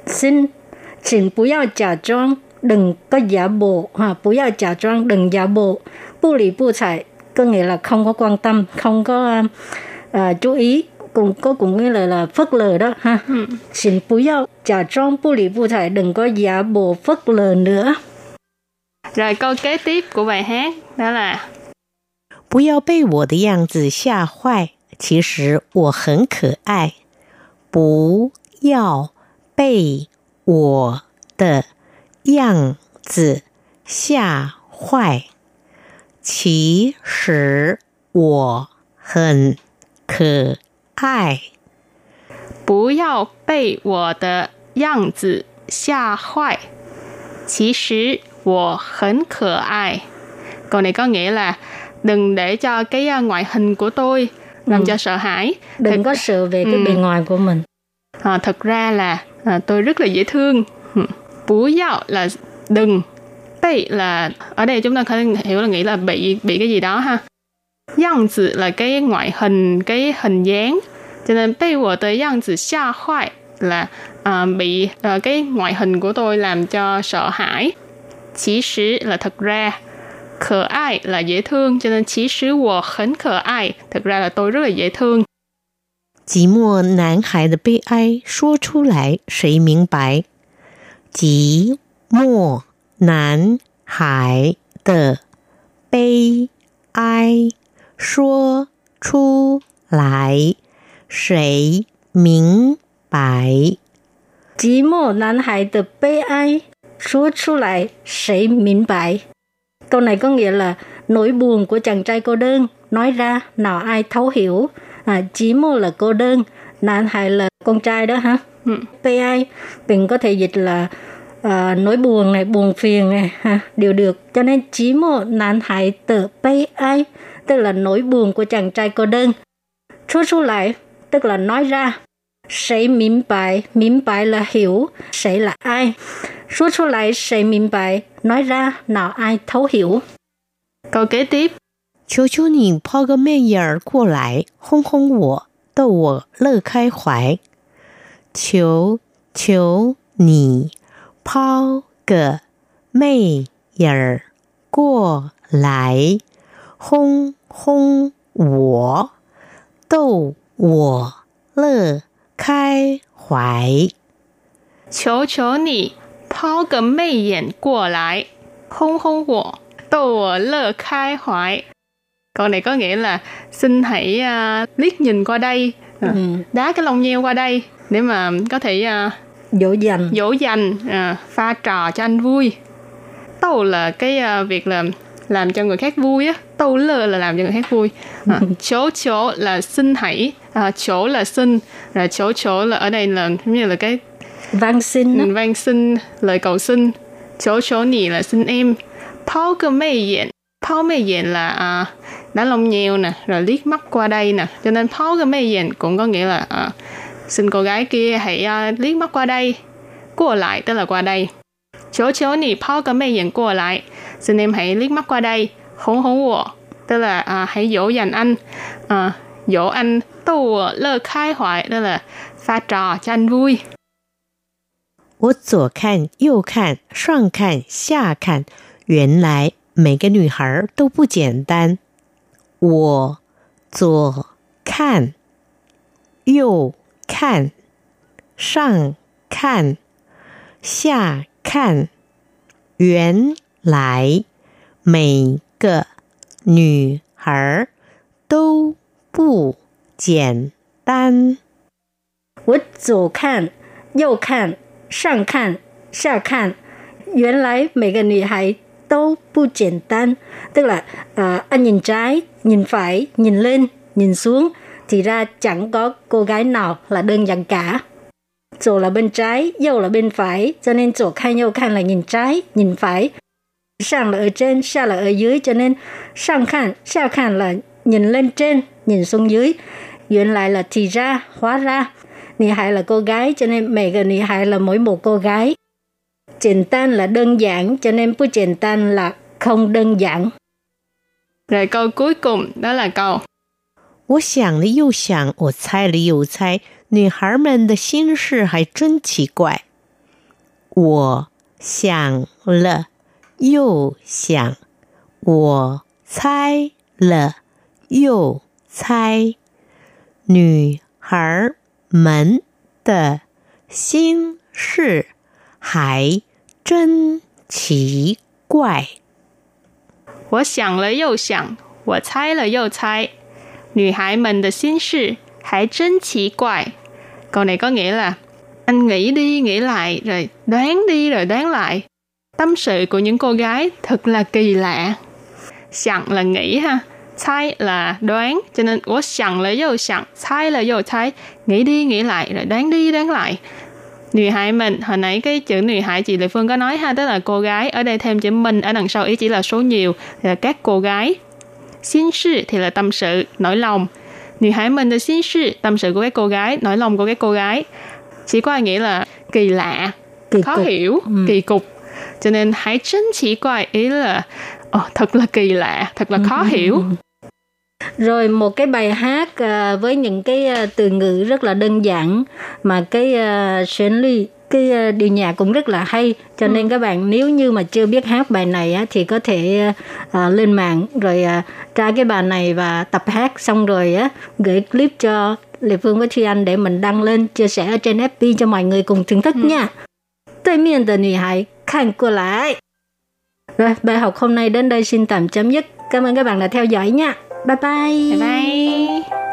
E: xin. Xin bù yào giả trang đừng có giả bộ. Ha bù yào giả trang đừng giả bộ. Bù lì bù chạy có nghĩa là không có quan tâm không có uh, chú ý. Cũng có cũng nghĩa là là phớt lờ đó ha. Ừ. Xin bù yào giả trang bù lì bù chạy đừng có giả bộ phớt lờ nữa.
D: Rồi câu kế tiếp của bài hát đó là
F: 不要被我的样子吓坏，其实我很可爱。不要被我的样子吓坏，其实我很可爱。
D: 不要被我的样子吓坏。其实我很可愛。Câu này có nghĩa là đừng để cho cái à, ngoại hình của tôi làm
E: Ừ.
D: cho sợ hãi.
E: Đừng
D: Thật-
E: có sợ về cái
D: Ừ.
E: bề ngoài của mình.
D: À, thật ra là à, tôi rất là dễ thương. Ừ. Bú dạo là đừng. Bị là ở đây chúng ta có thể hiểu là nghĩ là bị bị cái gì đó ha. Yang tử là cái ngoại hình, cái hình dáng. Cho nên bị của tới yang tử xa hoại là à, bị à, cái ngoại hình của tôi làm cho sợ hãi. Chỉ là thật ra. Khờ ai là dễ thương, cho nên chỉ sử wo hấn khờ ai. Thật ra là tôi rất là dễ thương.
F: 寂寞男孩的悲哀说出来，谁明白？寂寞男孩的悲哀说出来，谁明白？
E: Chỉ một nam hải的悲哀说出来谁明白? Câu này có nghĩa là nỗi buồn của chàng trai cô đơn nói ra nào ai thấu hiểu. À, chỉ một là cô đơn, nam hải là con trai đó ha.
D: Ừ.
E: Ai mình có thể dịch là uh, nỗi buồn này, buồn phiền này ha, đều được. Cho nên chỉ một nạn hại tờ bi ai tức là nỗi buồn của chàng trai cô đơn. Chú chú lại tức là nói ra. Sẽ minh bại, minh bại là hiểu, sẽ là ai. Nói 出来谁明白? Nói ra nào ai thấu hiểu.
D: Câu kế tiếp.
F: 求求你抛个媚眼儿过来，哄哄我，逗我乐开怀。求求你抛个媚眼儿过来，哄哄我，逗我乐 开怀。
D: 求求你抛个媚眼过来，哄哄我，逗我乐开怀。Câu này có nghĩa là xin hãy uh, liếc nhìn qua đây, uh, ừ. đá cái lông nheo qua đây để mà có thể uh,
E: dỗ dành,
D: dỗ dành, uh, pha trò cho anh vui. Tâu là cái uh, việc là làm cho người khác vui á, tâu lơ là làm cho người khác vui. À, chố chố là xin hãy, à, chố là xin, là chố chố là ở đây là như là cái
E: van xin
D: van xin lời cầu xin. Chỗ chỗ nì là xin em. Phao cơ mê diện phao mê diện là à, đá lông nhiều nè rồi liếc mắt qua đây nè. Cho nên phao cơ mê diện cũng có nghĩa là à, xin cô gái kia hãy uh, liếc mắt qua đây. Qua lại tức là qua đây. Chỗ chỗ nì phao cơ mê diện qua lại. Xin em hãy liếc mắt qua đây. Hống wo. Tức là à, hãy dỗ dành anh. À, dỗ anh tô lơ khai hoại tức là pha trò cho anh vui
F: 我左看右看上看下看，原来每个女孩都不简单。我左看右看上看下看，原来每个女孩都 不简单。
E: 我左看右看。上看下看原来每个女孩都不简单 tức là uh, anh nhìn trái nhìn phải nhìn lên nhìn xuống thì ra chẳng có cô gái nào là đơn giản cả左 là bên trái dâu là bên phải cho nên 左 khan 右 khan là nhìn trái nhìn phải sang là ở trên xa là ở dưới cho nên sang khan xa khan là nhìn lên trên nhìn xuống dưới 原来 là thì ra hóa ra Nị hại là cô gái cho nên mẹ gần nị hại là mỗi một cô gái. Trình tan là đơn giản cho nên bu trình tan là không đơn giản.
D: Rồi câu cuối cùng đó là câu
F: 我想了又想，我猜了又猜，女孩们的心事还真奇怪。我想了又想，我猜了又 猜，女孩们的心事还真奇怪。
D: 我想了又想，我猜了又猜，女孩们的心事还真奇怪。Câu này có nghĩa là anh nghĩ đi nghĩ lại rồi đoán đi rồi đoán lại. Tâm sự của những cô gái thật là kỳ lạ. Sẵn là nghĩ ha, 猜 là đoán cho nên 我想了又想猜了又猜 nghĩ đi nghĩ lại rồi đoán đi đoán lại Nữ hại mình, hồi nãy cái chữ nữ hại chị Lệ Phương có nói ha, tức là cô gái, ở đây thêm chữ mình ở đằng sau ý chỉ là số nhiều, thì là các cô gái. Xin sự thì là tâm sự, nỗi lòng. Nữ hại mình là xin sự, tâm sự của các cô gái, nỗi lòng của các cô gái. Chỉ có nghĩa là kỳ lạ, kỳ khó cục. hiểu, ừ. kỳ cục. Cho nên hãy chân chỉ quay ý là oh, thật là kỳ lạ, thật là khó ừ. hiểu
E: rồi một cái bài hát uh, với những cái uh, từ ngữ rất là đơn giản mà cái uh,旋律cái uh, điệu nhạc cũng rất là hay cho nên ừ. các bạn nếu như mà chưa biết hát bài này á, thì có thể uh, lên mạng rồi uh, tra cái bài này và tập hát xong rồi á gửi clip cho Lê Phương với Thuy Anh để mình đăng lên chia sẻ ở trên FB cho mọi người cùng thưởng thức ừ. nha. 对面的女孩看过来。 Rồi, bài học hôm nay đến đây xin tạm chấm dứt. Cảm ơn các bạn đã theo dõi nha. Bye bye.
D: Bye bye.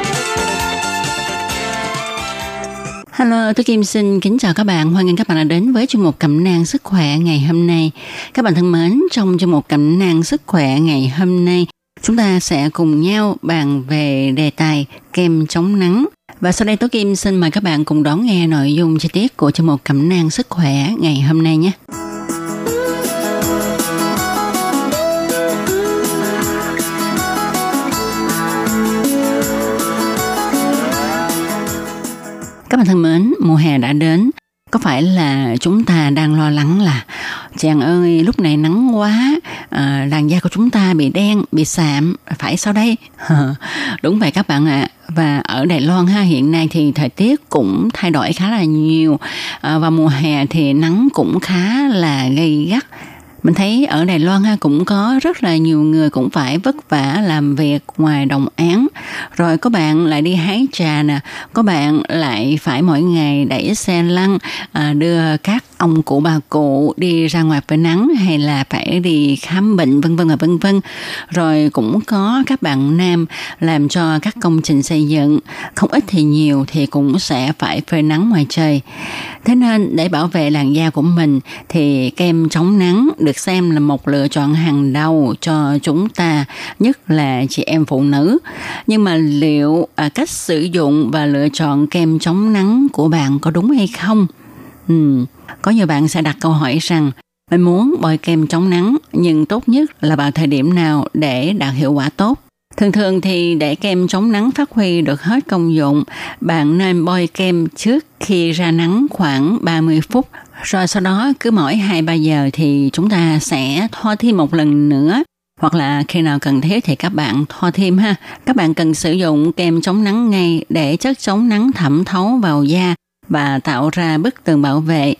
C: Hello, tôi Kim xin kính chào các bạn. Hoan nghênh các bạn đã đến với chuyên mục Cẩm nang sức khỏe ngày hôm nay. Các bạn thân mến, trong chuyên mục Cẩm nang sức khỏe ngày hôm nay, chúng ta sẽ cùng nhau bàn về đề tài kem chống nắng. Và sau đây Tố Kim xin mời các bạn cùng đón nghe nội dung chi tiết của chuyên mục Cẩm nang sức khỏe ngày hôm nay nhé. Các bạn thân mến, mùa hè đã đến. Có phải là chúng ta đang lo lắng là chàng ơi lúc này nắng quá, à, làn da của chúng ta bị đen, bị sạm, phải sao đây? Đúng vậy các bạn ạ. Và ở Đài Loan ha hiện nay thì thời tiết cũng thay đổi khá là nhiều. À, và mùa hè thì nắng cũng khá là gây gắt mình thấy ở Đài Loan ha cũng có rất là nhiều người cũng phải vất vả làm việc ngoài đồng án rồi có bạn lại đi hái trà nè có bạn lại phải mỗi ngày đẩy xe lăn à, đưa các ông cụ bà cụ đi ra ngoài phơi nắng hay là phải đi khám bệnh vân vân và vân vân. Rồi cũng có các bạn nam làm cho các công trình xây dựng. Không ít thì nhiều thì cũng sẽ phải phơi nắng ngoài trời. Thế nên để bảo vệ làn da của mình thì kem chống nắng được xem là một lựa chọn hàng đầu cho chúng ta nhất là chị em phụ nữ nhưng mà liệu à, cách sử dụng và lựa chọn kem chống nắng của bạn có đúng hay không ừ có nhiều bạn sẽ đặt câu hỏi rằng mình muốn bôi kem chống nắng nhưng tốt nhất là vào thời điểm nào để đạt hiệu quả tốt. Thường thường thì để kem chống nắng phát huy được hết công dụng, bạn nên bôi kem trước khi ra nắng khoảng 30 phút. Rồi sau đó cứ mỗi 2-3 giờ thì chúng ta sẽ thoa thêm một lần nữa hoặc là khi nào cần thiết thì các bạn thoa thêm ha. Các bạn cần sử dụng kem chống nắng ngay để chất chống nắng thẩm thấu vào da và tạo ra bức tường bảo vệ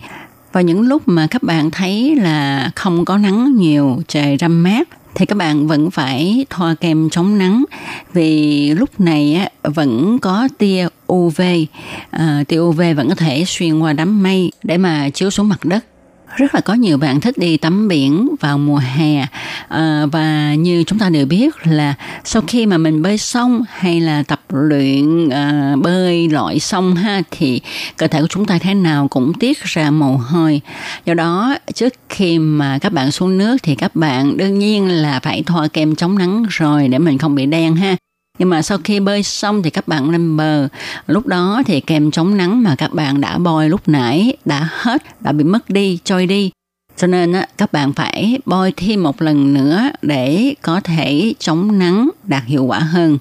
C: và những lúc mà các bạn thấy là không có nắng nhiều trời râm mát thì các bạn vẫn phải thoa kem chống nắng vì lúc này á, vẫn có tia UV à, tia UV vẫn có thể xuyên qua đám mây để mà chiếu xuống mặt đất rất là có nhiều bạn thích đi tắm biển vào mùa hè. À, và như chúng ta đều biết là sau khi mà mình bơi sông hay là tập luyện à, bơi lội sông ha thì cơ thể của chúng ta thế nào cũng tiết ra mồ hôi. Do đó trước khi mà các bạn xuống nước thì các bạn đương nhiên là phải thoa kem chống nắng rồi để mình không bị đen ha nhưng mà sau khi bơi xong thì các bạn lên bờ lúc đó thì kem chống nắng mà các bạn đã bôi lúc nãy đã hết, đã bị mất đi, trôi đi cho nên các bạn phải bôi thêm một lần nữa để có thể chống nắng đạt hiệu quả hơn.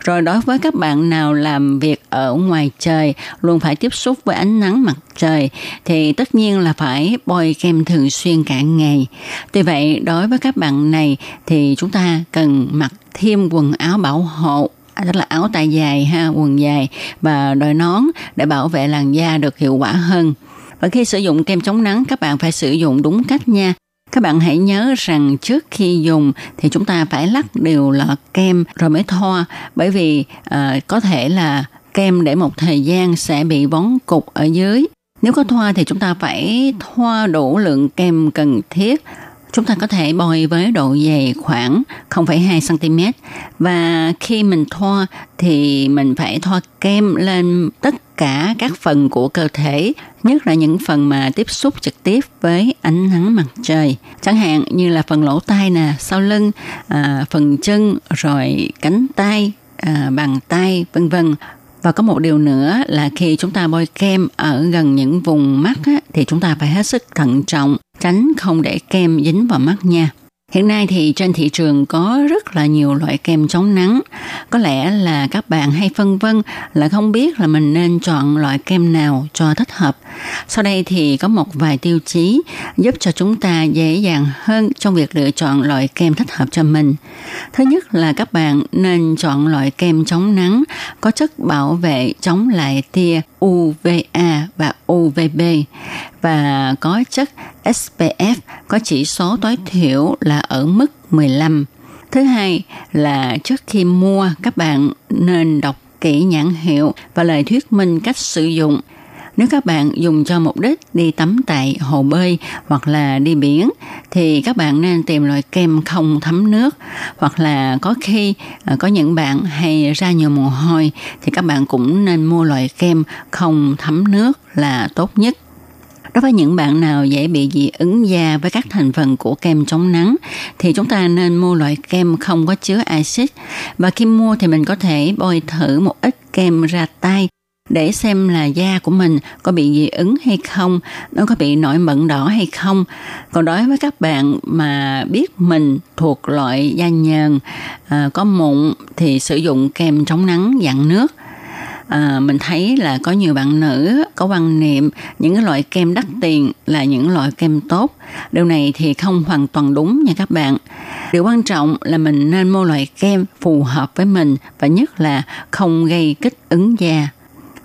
C: Rồi đối với các bạn nào làm việc ở ngoài trời, luôn phải tiếp xúc với ánh nắng mặt trời, thì tất nhiên là phải bôi kem thường xuyên cả ngày. Tuy vậy, đối với các bạn này thì chúng ta cần mặc thêm quần áo bảo hộ à, tức là áo tay dài ha quần dài và đội nón để bảo vệ làn da được hiệu quả hơn. Và khi sử dụng kem chống nắng các bạn phải sử dụng đúng cách nha. Các bạn hãy nhớ rằng trước khi dùng thì chúng ta phải lắc đều lọ kem rồi mới thoa bởi vì uh, có thể là kem để một thời gian sẽ bị vón cục ở dưới. Nếu có thoa thì chúng ta phải thoa đủ lượng kem cần thiết chúng ta có thể bôi với độ dày khoảng 0,2 cm và khi mình thoa thì mình phải thoa kem lên tất cả các phần của cơ thể, nhất là những phần mà tiếp xúc trực tiếp với ánh nắng mặt trời, chẳng hạn như là phần lỗ tai nè, sau lưng, à, phần chân, rồi cánh tay, à, bàn tay, vân vân. Và có một điều nữa là khi chúng ta bôi kem ở gần những vùng mắt á, thì chúng ta phải hết sức thận trọng, tránh không để kem dính vào mắt nha. Hiện nay thì trên thị trường có rất là nhiều loại kem chống nắng. Có lẽ là các bạn hay phân vân là không biết là mình nên chọn loại kem nào cho thích hợp. Sau đây thì có một vài tiêu chí giúp cho chúng ta dễ dàng hơn trong việc lựa chọn loại kem thích hợp cho mình. Thứ nhất là các bạn nên chọn loại kem chống nắng có chất bảo vệ chống lại tia UVA và UVB và có chất SPF có chỉ số tối thiểu là ở mức 15. Thứ hai là trước khi mua, các bạn nên đọc kỹ nhãn hiệu và lời thuyết minh cách sử dụng. Nếu các bạn dùng cho mục đích đi tắm tại hồ bơi hoặc là đi biển, thì các bạn nên tìm loại kem không thấm nước hoặc là có khi à, có những bạn hay ra nhiều mồ hôi thì các bạn cũng nên mua loại kem không thấm nước là tốt nhất. Đối với những bạn nào dễ bị dị ứng da với các thành phần của kem chống nắng, thì chúng ta nên mua loại kem không có chứa axit và khi mua thì mình có thể bôi thử một ít kem ra tay để xem là da của mình có bị dị ứng hay không, nó có bị nổi mẩn đỏ hay không. Còn đối với các bạn mà biết mình thuộc loại da nhờn, à, có mụn thì sử dụng kem chống nắng dạng nước. À, mình thấy là có nhiều bạn nữ có quan niệm những cái loại kem đắt tiền là những loại kem tốt. Điều này thì không hoàn toàn đúng nha các bạn. Điều quan trọng là mình nên mua loại kem phù hợp với mình và nhất là không gây kích ứng da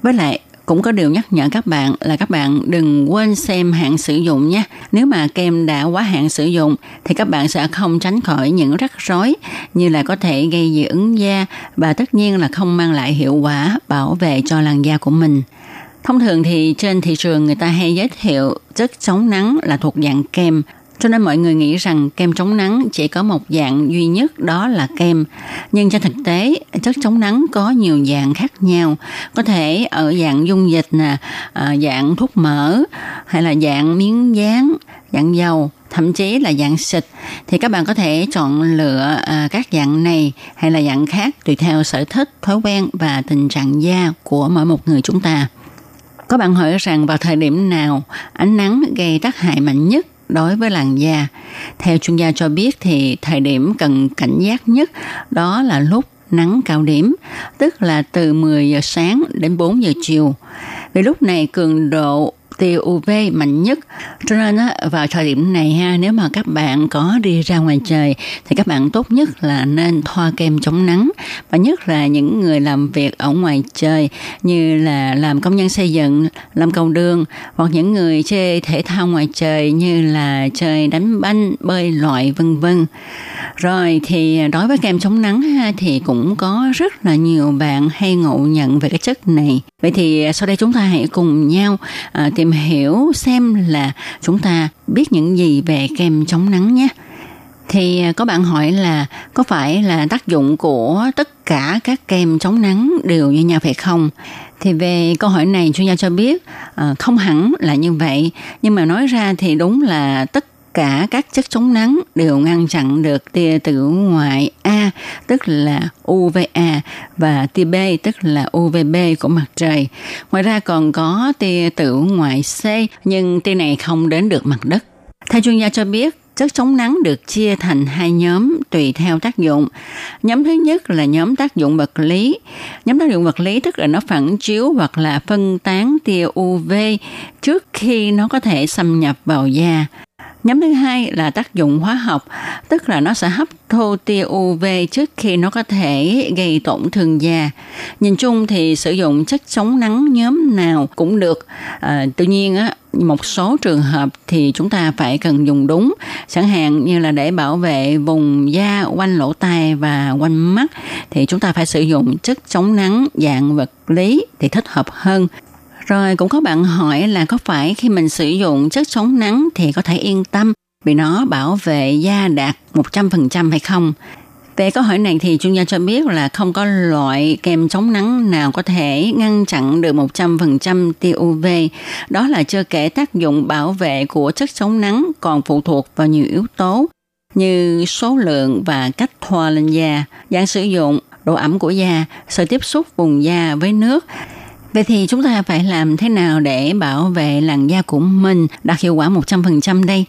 C: với lại, cũng có điều nhắc nhở các bạn là các bạn đừng quên xem hạn sử dụng nhé. Nếu mà kem đã quá hạn sử dụng, thì các bạn sẽ không tránh khỏi những rắc rối như là có thể gây dị ứng da và tất nhiên là không mang lại hiệu quả bảo vệ cho làn da của mình. Thông thường thì trên thị trường người ta hay giới thiệu chất chống nắng là thuộc dạng kem cho nên mọi người nghĩ rằng kem chống nắng chỉ có một dạng duy nhất đó là kem. Nhưng trên thực tế, chất chống nắng có nhiều dạng khác nhau. Có thể ở dạng dung dịch nè, à, dạng thuốc mỡ hay là dạng miếng dán, dạng dầu thậm chí là dạng xịt thì các bạn có thể chọn lựa à, các dạng này hay là dạng khác tùy theo sở thích, thói quen và tình trạng da của mỗi một người chúng ta. Có bạn hỏi rằng vào thời điểm nào ánh nắng gây tác hại mạnh nhất đối với làn da. Theo chuyên gia cho biết thì thời điểm cần cảnh giác nhất đó là lúc nắng cao điểm, tức là từ 10 giờ sáng đến 4 giờ chiều. Vì lúc này cường độ tia UV mạnh nhất. Cho nên á, vào thời điểm này ha, nếu mà các bạn có đi ra ngoài trời thì các bạn tốt nhất là nên thoa kem chống nắng và nhất là những người làm việc ở ngoài trời như là làm công nhân xây dựng, làm cầu đường hoặc những người chơi thể thao ngoài trời như là chơi đánh banh, bơi lội vân vân. Rồi thì à, đối với kem chống nắng ha, thì cũng có rất là nhiều bạn hay ngộ nhận về cái chất này. Vậy thì à, sau đây chúng ta hãy cùng nhau à, tìm hiểu xem là chúng ta biết những gì về kem chống nắng nhé. Thì à, có bạn hỏi là có phải là tác dụng của tất cả các kem chống nắng đều như nhau phải không? Thì về câu hỏi này chuyên gia cho biết à, không hẳn là như vậy nhưng mà nói ra thì đúng là tất cả các chất chống nắng đều ngăn chặn được tia tử ngoại A tức là UVA và tia B tức là UVB của mặt trời. Ngoài ra còn có tia tử ngoại C nhưng tia này không đến được mặt đất. Theo chuyên gia cho biết, chất chống nắng được chia thành hai nhóm tùy theo tác dụng. Nhóm thứ nhất là nhóm tác dụng vật lý. Nhóm tác dụng vật lý tức là nó phản chiếu hoặc là phân tán tia UV trước khi nó có thể xâm nhập vào da. Nhóm thứ hai là tác dụng hóa học, tức là nó sẽ hấp thu tia UV trước khi nó có thể gây tổn thương da. Nhìn chung thì sử dụng chất chống nắng nhóm nào cũng được. À, tuy nhiên á, một số trường hợp thì chúng ta phải cần dùng đúng chẳng hạn như là để bảo vệ vùng da quanh lỗ tai và quanh mắt thì chúng ta phải sử dụng chất chống nắng dạng vật lý thì thích hợp hơn rồi cũng có bạn hỏi là có phải khi mình sử dụng chất chống nắng thì có thể yên tâm vì nó bảo vệ da đạt 100% hay không? Về câu hỏi này thì chuyên gia cho biết là không có loại kem chống nắng nào có thể ngăn chặn được 100% tia UV. Đó là chưa kể tác dụng bảo vệ của chất chống nắng còn phụ thuộc vào nhiều yếu tố như số lượng và cách thoa lên da, dạng sử dụng, độ ẩm của da, sự tiếp xúc vùng da với nước Vậy thì chúng ta phải làm thế nào để bảo vệ làn da của mình đạt hiệu quả 100% đây?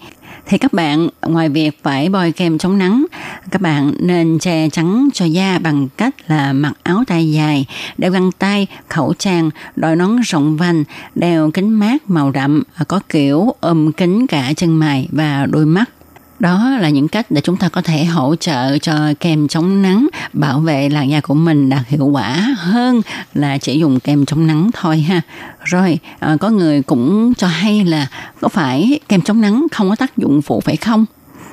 C: thì các bạn ngoài việc phải bôi kem chống nắng, các bạn nên che chắn cho da bằng cách là mặc áo tay dài, đeo găng tay, khẩu trang, đội nón rộng vành, đeo kính mát màu đậm, có kiểu ôm kính cả chân mày và đôi mắt. Đó là những cách để chúng ta có thể hỗ trợ cho kem chống nắng bảo vệ làn da của mình đạt hiệu quả hơn là chỉ dùng kem chống nắng thôi ha. Rồi, à, có người cũng cho hay là có phải kem chống nắng không có tác dụng phụ phải không?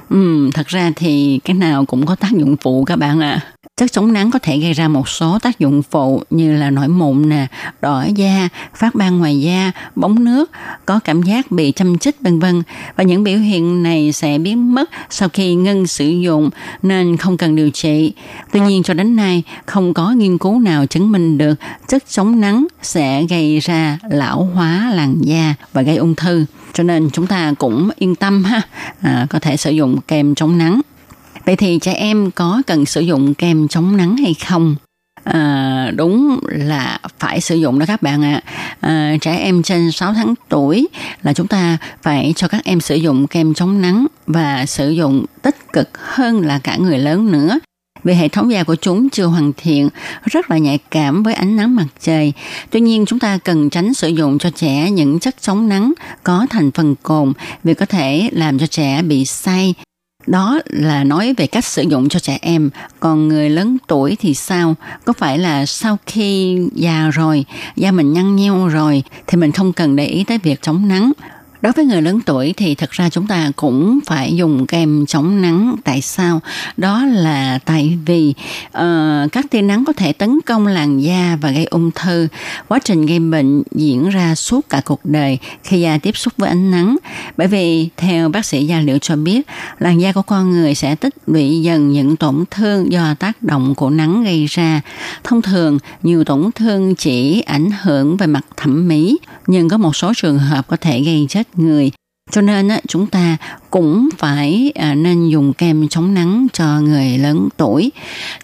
C: Ừ, thật ra thì cái nào cũng có tác dụng phụ các bạn ạ. À. Chất chống nắng có thể gây ra một số tác dụng phụ như là nổi mụn nè, đỏ da, phát ban ngoài da, bóng nước, có cảm giác bị châm chích vân vân và những biểu hiện này sẽ biến mất sau khi ngưng sử dụng nên không cần điều trị. Tuy nhiên cho đến nay không có nghiên cứu nào chứng minh được chất chống nắng sẽ gây ra lão hóa làn da và gây ung thư. Cho nên chúng ta cũng yên tâm ha, à, có thể sử dụng kem chống nắng. Vậy thì trẻ em có cần sử dụng kem chống nắng hay không? À, đúng là phải sử dụng đó các bạn ạ. À. À, trẻ em trên 6 tháng tuổi là chúng ta phải cho các em sử dụng kem chống nắng và sử dụng tích cực hơn là cả người lớn nữa vì hệ thống da của chúng chưa hoàn thiện, rất là nhạy cảm với ánh nắng mặt trời. Tuy nhiên chúng ta cần tránh sử dụng cho trẻ những chất chống nắng có thành phần cồn vì có thể làm cho trẻ bị say đó là nói về cách sử dụng cho trẻ em. Còn người lớn tuổi thì sao? Có phải là sau khi già rồi, da mình nhăn nheo rồi, thì mình không cần để ý tới việc chống nắng? Đối với người lớn tuổi thì thật ra chúng ta cũng phải dùng kem chống nắng. Tại sao? Đó là tại vì uh, các tia nắng có thể tấn công làn da và gây ung thư. Quá trình gây bệnh diễn ra suốt cả cuộc đời khi da tiếp xúc với ánh nắng. Bởi vì theo bác sĩ da liễu cho biết làn da của con người sẽ tích lũy dần những tổn thương do tác động của nắng gây ra. Thông thường nhiều tổn thương chỉ ảnh hưởng về mặt thẩm mỹ nhưng có một số trường hợp có thể gây chết người cho nên á, chúng ta cũng phải à, nên dùng kem chống nắng cho người lớn tuổi.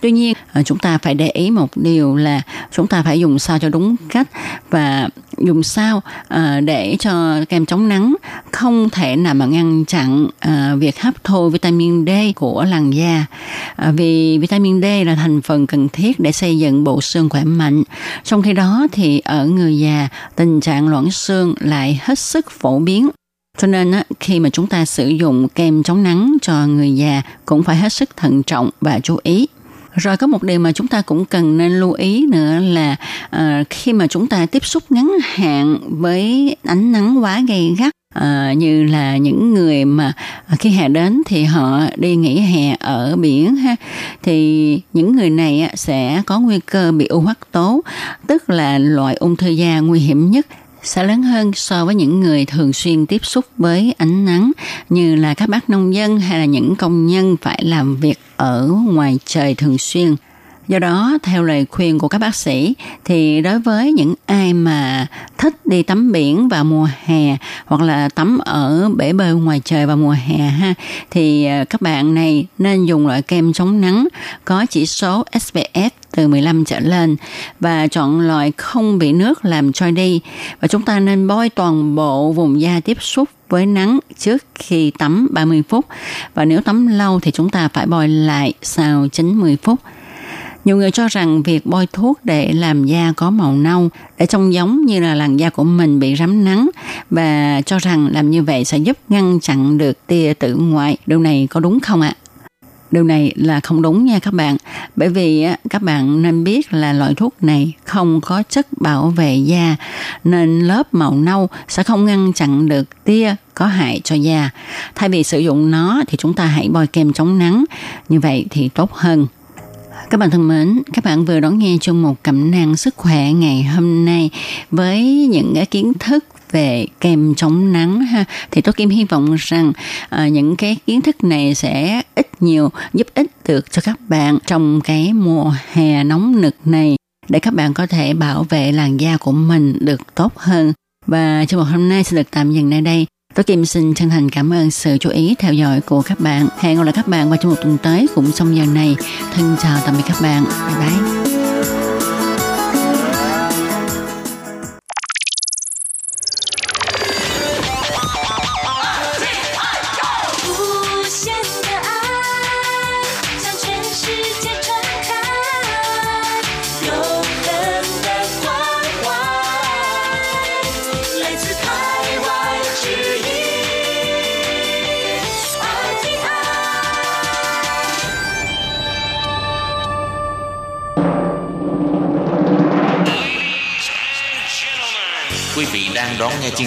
C: Tuy nhiên à, chúng ta phải để ý một điều là chúng ta phải dùng sao cho đúng cách và dùng sao à, để cho kem chống nắng không thể nào mà ngăn chặn à, việc hấp thu vitamin D của làn da. À, vì vitamin D là thành phần cần thiết để xây dựng bộ xương khỏe mạnh. Trong khi đó thì ở người già tình trạng loãng xương lại hết sức phổ biến cho nên á, khi mà chúng ta sử dụng kem chống nắng cho người già cũng phải hết sức thận trọng và chú ý. Rồi có một điều mà chúng ta cũng cần nên lưu ý nữa là uh, khi mà chúng ta tiếp xúc ngắn hạn với ánh nắng quá gay gắt À, như là những người mà khi hè đến thì họ đi nghỉ hè ở biển ha thì những người này sẽ có nguy cơ bị u hắc tố tức là loại ung thư da nguy hiểm nhất sẽ lớn hơn so với những người thường xuyên tiếp xúc với ánh nắng như là các bác nông dân hay là những công nhân phải làm việc ở ngoài trời thường xuyên. Do đó, theo lời khuyên của các bác sĩ, thì đối với những ai mà thích đi tắm biển vào mùa hè hoặc là tắm ở bể bơi ngoài trời vào mùa hè ha, thì à, các bạn này nên dùng loại kem chống nắng có chỉ số SPF từ 15 trở lên và chọn loại không bị nước làm trôi đi và chúng ta nên bôi toàn bộ vùng da tiếp xúc với nắng trước khi tắm 30 phút và nếu tắm lâu thì chúng ta phải bôi lại sau 90 phút. Nhiều người cho rằng việc bôi thuốc để làm da có màu nâu, để trông giống như là làn da của mình bị rám nắng và cho rằng làm như vậy sẽ giúp ngăn chặn được tia tử ngoại. Điều này có đúng không ạ? Điều này là không đúng nha các bạn. Bởi vì các bạn nên biết là loại thuốc này không có chất bảo vệ da nên lớp màu nâu sẽ không ngăn chặn được tia có hại cho da. Thay vì sử dụng nó thì chúng ta hãy bôi kem chống nắng. Như vậy thì tốt hơn. Các bạn thân mến, các bạn vừa đón nghe trong một cẩm nang sức khỏe ngày hôm nay với những cái kiến thức về kem chống nắng ha thì tôi kim hy vọng rằng uh, những cái kiến thức này sẽ nhiều giúp ích được cho các bạn trong cái mùa hè nóng nực này để các bạn có thể bảo vệ làn da của mình được tốt hơn và trong một hôm nay sẽ được tạm dừng nơi đây Tôi Kim xin chân thành cảm ơn sự chú ý, theo dõi của các bạn. Hẹn gặp lại các bạn vào trong một tuần tới cũng trong giờ này. Thân chào tạm biệt các bạn. Bye bye.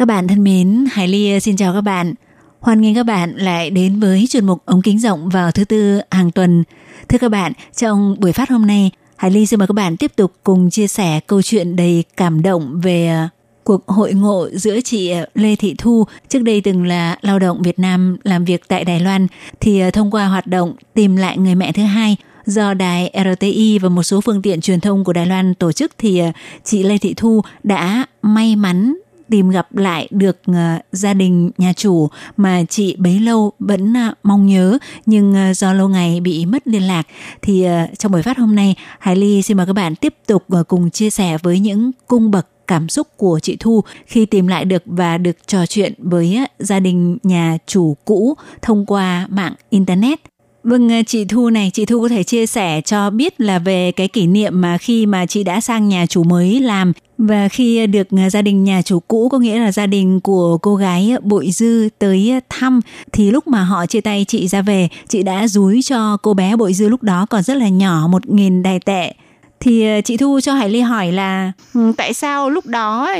A: Các bạn thân mến, Hải Ly ờ, xin chào các bạn. Hoan nghênh các bạn lại đến với chuyên mục ống kính rộng vào thứ tư hàng tuần. Thưa các bạn, trong buổi phát hôm nay, Hải Ly xin mời các bạn tiếp tục cùng chia sẻ câu chuyện đầy cảm động về ờ, cuộc hội ngộ giữa chị ờ, Lê Thị Thu, trước đây từng là lao động Việt Nam làm việc tại Đài Loan, thì thông qua hoạt động tìm lại người mẹ thứ hai do đài RTI và một số phương tiện truyền thông của Đài Loan tổ chức thì chị Lê Thị Thu đã may mắn tìm gặp lại được ờ, gia đình nhà chủ mà chị bấy lâu vẫn ờ, mong nhớ nhưng ờ, do lâu ngày bị mất liên lạc thì trong buổi phát hôm nay Hải Ly xin mời các bạn tiếp tục cùng chia sẻ với những cung bậc cảm xúc của chị Thu khi tìm lại được và được trò chuyện với gia đình nhà chủ cũ thông qua mạng internet. Vâng, chị Thu này, chị Thu có thể chia sẻ cho biết là về cái kỷ niệm mà khi mà chị đã sang nhà chủ mới làm và khi được à, gia đình nhà chủ cũ có nghĩa là gia đình của cô gái à, Bội Dư tới à, thăm thì lúc mà họ chia tay chị ra về, chị đã dúi cho cô bé Bội Dư lúc đó còn rất là nhỏ một nghìn đài tệ. Thì chị Thu cho Hải Ly hỏi là ừ, tại sao lúc đó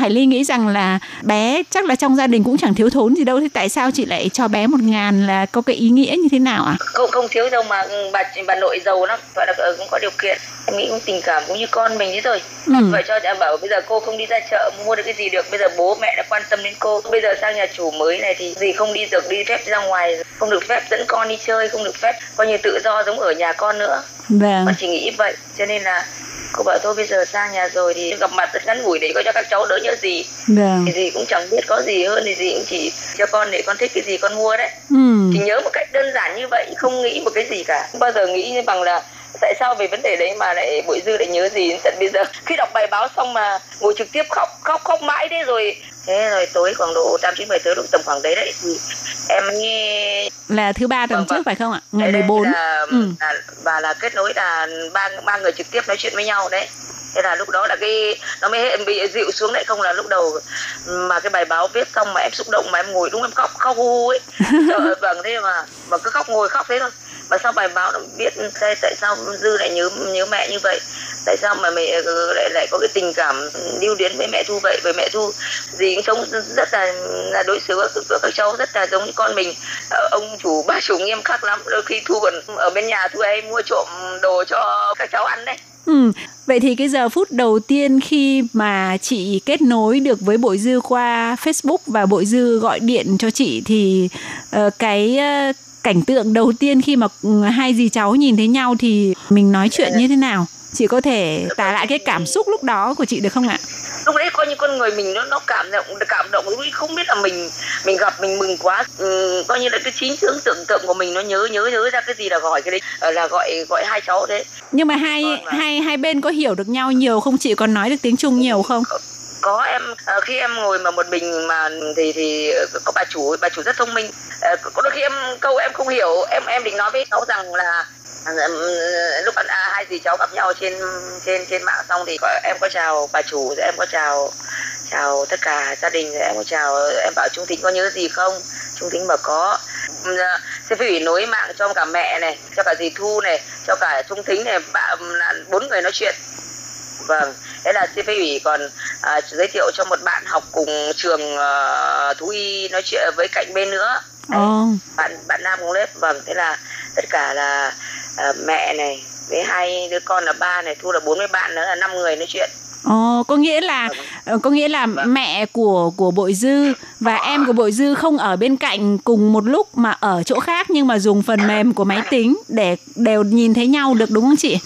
A: Hải Ly nghĩ rằng là bé chắc là trong gia đình cũng chẳng thiếu thốn gì đâu thì tại sao chị lại cho bé một ngàn là có cái ý nghĩa như thế nào ạ? À?
G: Không không thiếu đâu mà ừ, bà bà nội giàu lắm gọi là cũng có điều kiện em nghĩ cũng tình cảm cũng như con mình thế thôi ừ. vậy cho em bảo bây giờ cô không đi ra chợ mua được cái gì được bây giờ bố mẹ đã quan tâm đến cô bây giờ sang nhà chủ mới này thì gì không đi được đi phép ra ngoài không được phép dẫn con đi chơi không được phép coi như tự do giống ở nhà con nữa
A: vâng.
G: con chỉ nghĩ vậy cho nên là cô bảo thôi bây giờ sang nhà rồi thì gặp mặt rất ngắn ngủi để có cho các cháu đỡ nhớ gì.
A: Vâng.
G: thì gì cũng chẳng biết có gì hơn thì gì cũng chỉ cho con để con thích cái gì con mua đấy.
A: Ừ.
G: thì nhớ một cách đơn giản như vậy không nghĩ một cái gì cả. Không bao giờ nghĩ như bằng là tại sao về vấn đề đấy mà lại bội dư lại nhớ gì. Đến tận bây giờ khi đọc bài báo xong mà ngồi trực tiếp khóc khóc khóc mãi thế rồi. Thế rồi tối khoảng độ tám chín mười tới lúc tầm khoảng đấy đấy. Thì em nghe
A: là thứ ba tuần
G: Vâng,
A: trước
G: vâng.
A: phải không ạ? Ngày
G: Đấy,
A: 14
G: là,
A: ừ.
G: là, và là kết nối là ba ba người trực tiếp nói chuyện với nhau đấy thế là lúc đó là cái nó mới bị dịu xuống đấy không là lúc đầu mà cái bài báo viết xong mà em xúc động mà em ngồi đúng em khóc khóc hu ấy. Trời, vâng thế mà mà cứ khóc ngồi khóc thế thôi mà sau bài báo nó biết tại, tại sao dư lại nhớ nhớ mẹ như vậy? Tại sao mà mẹ ờ, lại lại có cái tình cảm lưu luyến với mẹ thu vậy? Với mẹ thu gì cũng sống rất là là đối xử với với các cháu rất là giống như con mình. Ờ, ông chủ ba chủ nghiêm khắc lắm. Đôi khi thu còn ở bên nhà thu hay mua trộm đồ cho các cháu ăn đấy.
A: Ừ. Vậy thì cái giờ phút đầu tiên khi mà chị kết nối được với Bội Dư qua Facebook và Bội Dư gọi điện cho chị thì uh, cái uh, cảnh tượng đầu tiên khi mà ừ, hai dì cháu nhìn thấy nhau thì mình nói chuyện như thế nào? Chị có thể tả lại cái cảm xúc lúc đó của chị được không ạ?
G: lúc đấy coi như con người mình nó nó cảm động cảm động lúc ấy không biết là mình mình gặp mình mừng quá ừ, coi như là cái trí tưởng tưởng tượng của mình nó nhớ nhớ nhớ ra cái gì là gọi cái đấy ờ, là gọi gọi hai cháu đấy
A: Nhưng mà hai
G: Vâng
A: hai hai bên có hiểu được nhau nhiều không? Chị còn nói được tiếng Trung nhiều không?
G: Có em ờ, khi em ngồi mà một mình mà thì thì ờ, có bà chủ bà chủ rất thông minh. Ờ, có đôi khi em câu em không hiểu em em định nói với cháu rằng là lúc mà à, hai dì cháu gặp nhau trên trên trên mạng xong thì có, em có chào bà chủ rồi em có chào chào tất cả gia đình rồi em có chào em bảo trung thính có nhớ gì không? Trung thính bảo có. Sẽ phải nối mạng cho cả mẹ này cho cả dì thu này cho cả trung thính này bạn bốn người nói chuyện. Vâng thế là CP ủy còn à, giới thiệu cho một bạn học cùng trường ờ, thú y nói chuyện với cạnh bên nữa Đấy,
A: Ồ.
G: bạn bạn nam cùng lớp vâng thế là tất cả là à, mẹ này với hai đứa con là ba này thu là 40 bạn nữa là năm người nói chuyện
A: Ồ, có nghĩa là ờ, có nghĩa là
G: Vâng.
A: mẹ của của Bội Dư và em của Bội Dư không ở bên cạnh cùng một lúc mà ở chỗ khác nhưng mà dùng phần mềm của máy tính để đều nhìn thấy nhau được đúng không chị?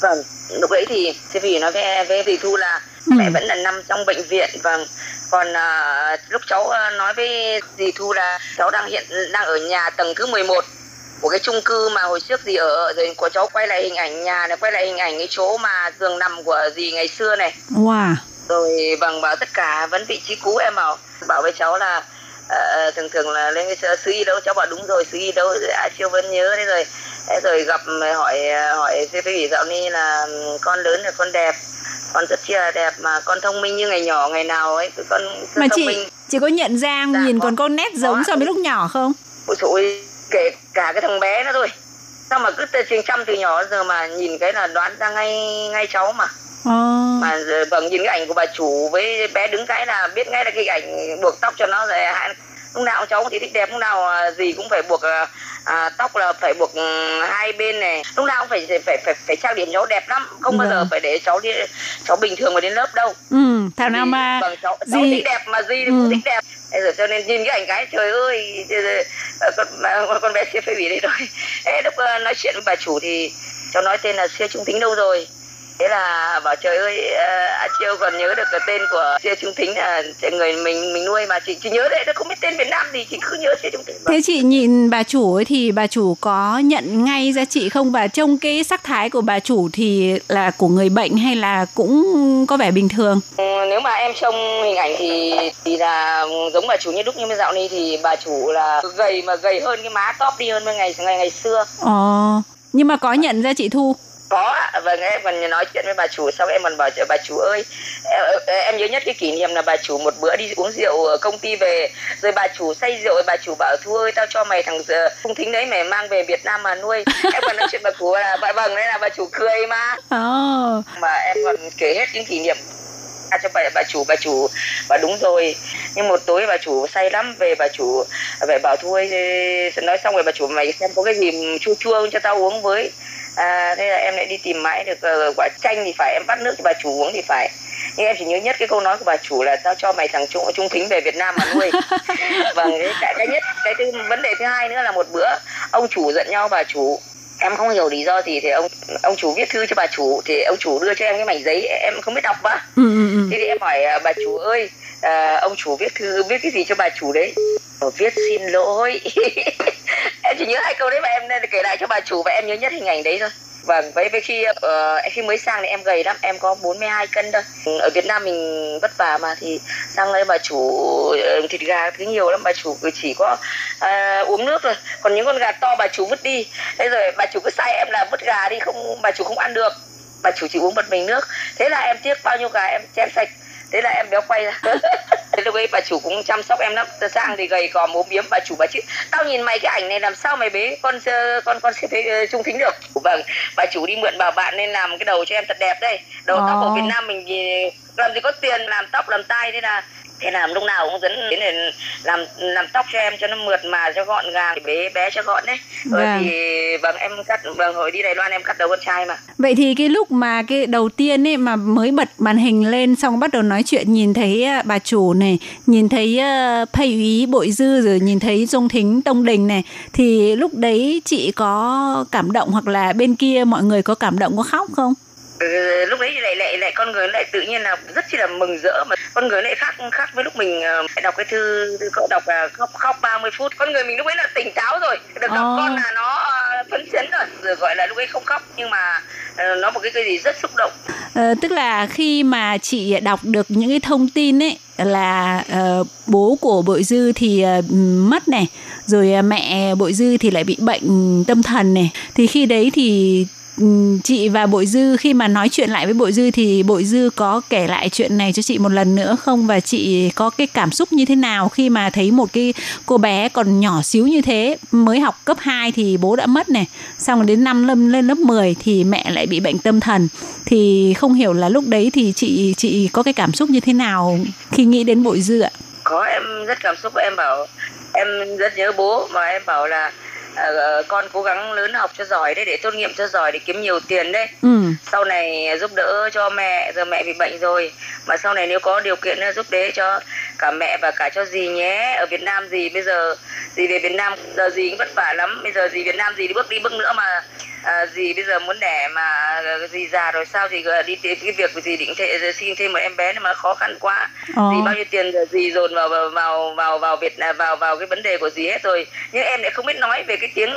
G: Vâng lúc đấy thì CP ủy nói với với dì thu là
A: Ừ.
G: mẹ vẫn là nằm trong bệnh viện vâng còn à, lúc cháu à, nói với dì thu là cháu đang hiện đang ở nhà tầng thứ 11 của cái chung cư mà hồi trước dì ở rồi của cháu quay lại hình ảnh nhà này quay lại hình ảnh cái chỗ mà giường nằm của dì ngày xưa này
A: Wow.
G: rồi vâng bảo tất cả vẫn vị trí cũ em bảo bảo với cháu là ờ, thường thường là lên cái sư y đâu cháu bảo đúng rồi sư y đâu a chiêu vẫn nhớ đấy rồi thế rồi gặp hỏi hỏi sư phi dạo นี้ là con lớn là con đẹp con rất là đẹp mà con thông minh như ngày nhỏ ngày nào ấy con
A: Mà
G: thông
A: chị
G: minh.
A: chị có nhận ra
G: Dạ,
A: nhìn còn có. nét giống so với lúc nhỏ không?
G: ôi ôi, kể cả cái thằng bé nữa thôi. Sao mà cứ truyền chăm từ nhỏ giờ mà nhìn cái là đoán ra ngay ngay cháu mà.
A: Ờ.
G: mà vâng nhìn cái ảnh của bà chủ với bé đứng cái là biết ngay là cái ảnh buộc tóc cho nó rồi lúc nào cháu cũng thì thích đẹp lúc nào à, gì cũng phải buộc à, à, tóc là phải buộc ừ, hai bên này. Lúc nào cũng phải phải phải phải trang điểm cháu đẹp lắm. Không bao giờ
A: Vâng.
G: phải để cháu đi cháu bình thường mà đến lớp đâu.
A: Ừ, thảo nào mà
G: vâng, cháu, cháu
A: gì
G: thích đẹp mà gì
A: Ừ.
G: cũng thích đẹp. Rồi cho nên nhìn cái ảnh cái trời ơi ờ, con con bé siêu phê bỉ đây rồi Thế lúc nói chuyện với bà chủ thì cháu nói tên là siêu trung tính đâu rồi thế là bảo trời ơi a chiêu còn nhớ được cái tên của siêu trung tính là người mình mình nuôi mà chị chỉ nhớ đấy nó không biết tên Việt Nam gì chị cứ nhớ siêu trung tính
A: Thế chị nhìn bà chủ ấy thì bà chủ có nhận ngay ra chị không và trông cái sắc thái của bà chủ thì là của người bệnh hay là cũng có vẻ bình thường?
G: Ừ, nếu mà em trông hình ảnh thì thì là giống bà chủ như đúc nhưng mà dạo này thì bà chủ là gầy mà gầy hơn cái má top đi hơn ngày ngày ngày xưa
A: Ờ, nhưng mà có nhận ra chị Thu.
G: Có ạ. vâng em còn nói chuyện với bà chủ xong em còn bảo bà chủ ơi em, em nhớ nhất cái kỷ niệm là bà chủ một bữa đi uống rượu ở công ty về rồi bà chủ say rượu bà chủ bảo thu ơi tao cho mày thằng không thính đấy mày mang về Việt Nam mà nuôi em còn nói chuyện bà chủ là bà vâng đấy là bà chủ cười mà
A: Ờ,
G: mà em còn kể hết những kỷ niệm à, cho bà, bà chủ bà chủ bà đúng rồi nhưng một tối bà chủ say lắm về bà chủ về bảo thôi nói xong rồi bà chủ mày xem có cái gì chua chua cho tao uống với à, thế là em lại đi tìm mãi được ờ, quả chanh thì phải em bắt nước cho bà chủ uống thì phải. Nhưng em chỉ nhớ nhất cái câu nói của bà chủ là tao cho mày thằng trung trung thính về Việt Nam mà nuôi. Vâng cái, cái, nhất cái thứ, vấn đề thứ hai nữa là một bữa ông chủ giận nhau bà chủ em không hiểu lý do gì thì ông ông chủ viết thư cho bà chủ thì ông chủ đưa cho em cái mảnh giấy em không biết đọc á.
A: Ừ, ừ, ừ.
G: thế thì em hỏi à, bà chủ ơi à, ông chủ viết thư viết cái gì cho bà chủ đấy? Ờ, viết xin lỗi em chỉ nhớ hai câu đấy mà em nên kể lại cho bà chủ và em nhớ nhất hình ảnh đấy thôi Vâng, với, với khi uh, khi mới sang thì em gầy lắm, em có 42 cân thôi. Ừ, ở Việt Nam mình vất vả mà thì sang đây bà chủ ờ, thịt gà thứ nhiều lắm, bà chủ chỉ có uh, uống nước thôi. Còn những con gà to bà chủ vứt đi. Thế rồi bà chủ cứ sai em là vứt gà đi không bà chủ không ăn được. Bà chủ chỉ uống một mình nước. Thế là em tiếc bao nhiêu gà em chén sạch. Thế là em béo quay ra. Thế lúc ấy bà chủ cũng chăm sóc em lắm. Sang thì gầy cò ốm biếm bà chủ bà chứ. Tao nhìn mày cái ảnh này làm sao mày bế con ờ, con con sẽ thấy trung thính được. Vâng, bà chủ đi mượn bà bạn nên làm cái đầu cho em thật đẹp đây. Đầu tóc
A: Ồ.
G: ở Việt Nam mình làm gì có tiền làm tóc làm tai thế là thế là lúc nào cũng dẫn đến để làm làm tóc cho em cho nó mượt mà cho gọn gàng bé bé cho gọn đấy rồi
A: Vâng.
G: thì vâng em cắt vâng hồi đi Đài Loan em cắt đầu con trai mà
A: Vậy thì cái lúc mà cái đầu tiên ấy mà mới bật màn hình lên xong bắt đầu nói chuyện nhìn thấy à, bà chủ này, nhìn thấy uh, Pây úy Bội Dư rồi nhìn thấy Dung Thính Tông Đình này thì lúc đấy chị có cảm động hoặc là bên kia mọi người có cảm động có khóc không?
G: Ừ, lúc đấy thì lại lại lại con người lại tự nhiên là rất chi là mừng rỡ mà con người lại khác khác với lúc mình ờ, đọc cái thư, cậu đọc là khóc khóc 30 phút. Con người mình lúc ấy là tỉnh táo rồi được đọc
A: Ồ.
G: con là nó ờ, phấn chấn rồi rồi gọi là lúc ấy không khóc nhưng mà ờ, nó một cái cái gì rất xúc động.
A: Ờ, tức là khi mà chị đọc được những cái thông tin ấy là ờ, bố của Bội Dư thì ờ, mất này, rồi ờ, mẹ Bội Dư thì lại bị bệnh tâm thần này, thì khi đấy thì chị và Bội Dư, khi mà nói chuyện lại với Bội Dư thì Bội Dư có kể lại chuyện này cho chị một lần nữa không? Và chị có cái cảm xúc như thế nào khi mà thấy một cái cô bé còn nhỏ xíu như thế, mới học cấp 2 thì bố đã mất này, xong rồi đến năm lâm, lên lớp 10 thì mẹ lại bị bệnh tâm thần. Thì không hiểu là lúc đấy thì chị chị có cái cảm xúc như thế nào khi nghĩ đến Bội Dư ạ?
G: Có, em rất cảm xúc. Em bảo, em rất nhớ bố mà em bảo là ờ, con cố gắng lớn học cho giỏi đấy để tốt nghiệp cho giỏi để kiếm nhiều tiền đấy.
A: Ừ.
G: Sau này giúp đỡ cho mẹ giờ mẹ bị bệnh rồi. Mà sau này nếu có điều kiện giúp đỡ cho cả mẹ và cả cho dì nhé. Ở Việt Nam dì bây giờ dì về Việt Nam giờ dì cũng vất vả lắm. Bây giờ dì Việt Nam dì đi bước đi bước nữa mà à, dì bây giờ muốn đẻ mà ờ, dì già rồi sao? Thì đi cái việc dì định thể sinh thêm một em bé nhưng mà khó khăn quá.
A: Ồ.
G: dì bao nhiêu tiền dì dồn vào vào vào vào vào Việt vào vào cái vấn đề của dì hết rồi. Nhưng em lại không biết nói về cái tiếng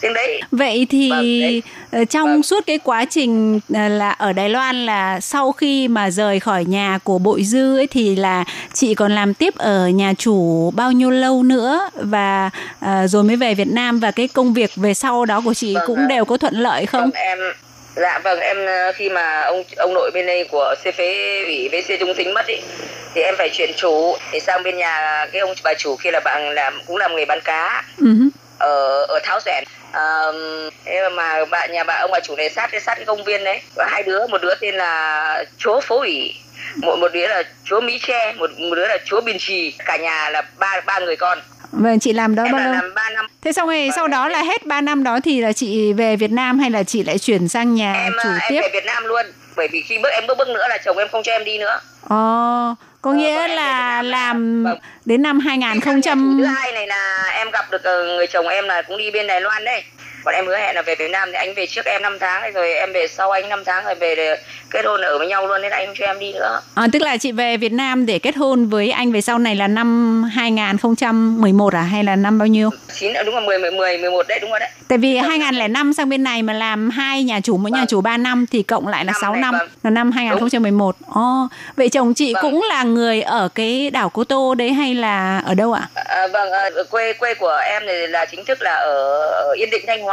G: tiếng đấy
A: Vậy thì
G: Vâng, đấy.
A: ờ, trong
G: Vâng.
A: suốt cái quá trình ờ, là ở Đài Loan là sau khi mà rời khỏi nhà của Bội Dư ấy thì là chị còn làm tiếp ở nhà chủ bao nhiêu lâu nữa và ờ, rồi mới về Việt Nam và cái công việc về sau đó của chị
G: Vâng
A: cũng đều có thuận lợi không?
G: Vâng, em dạ vâng em khi mà ông ông nội bên đây của C phế ủy VC Trung Tính mất ý thì em phải chuyển chủ thì sang bên nhà cái ông bà chủ kia là bạn làm cũng làm nghề bán cá
A: hứ.
G: ở ở Tháo Rèn Ờ, thế mà bạn nhà bà ông bà chủ này sát cái sát cái công viên đấy. Có hai đứa một đứa tên là chúa phố ủy một một đứa là chúa Mỹ Tre một một đứa là chúa Biên Trì. Cả nhà là ba ba người con.
A: Vâng, chị làm đó
G: em
A: bao lâu?
G: làm ba năm.
A: Thế xong rồi
G: Vâng,
A: sau đó
G: em-
A: là hết 3 năm đó thì là chị về Việt Nam hay là chị lại chuyển sang nhà
G: em
A: chủ
G: ờ, em
A: tiếp?
G: về Việt Nam luôn. Bởi vì khi bước em bước bước nữa là chồng em không cho em đi nữa.
A: Ồ, có
G: Ờ,
A: nghĩa
G: về
A: là làm đến năm
G: Khi sang nhà chủ
A: 2000
G: thứ hai này là em gặp được ờ, người chồng em là cũng đi bên Đài Loan đấy bọn em hứa hẹn là về Việt Nam thì anh về trước em 5 tháng rồi em về sau anh 5 tháng rồi về để kết hôn ở với nhau luôn nên anh không cho em đi nữa
A: À, tức là chị về Việt Nam để kết hôn với anh về sau này là năm 2011 à hay là năm bao nhiêu?
G: chín đúng là 10 10 10 11 đấy đúng rồi đấy
A: Tại vì 2005 sang bên này mà làm hai nhà chủ mỗi nhà
G: Vâng.
A: chủ 3 năm thì cộng lại là
G: Năm
A: 6
G: này,
A: năm
G: vâng.
A: là năm 2011. Ồ, vậy chồng chị
G: Vâng.
A: cũng là người ở cái đảo Cô Tô đấy hay là ở đâu ạ?
G: à, vâng ờ, quê quê của em thì là chính thức là ở, ở Yên Định Thanh Hóa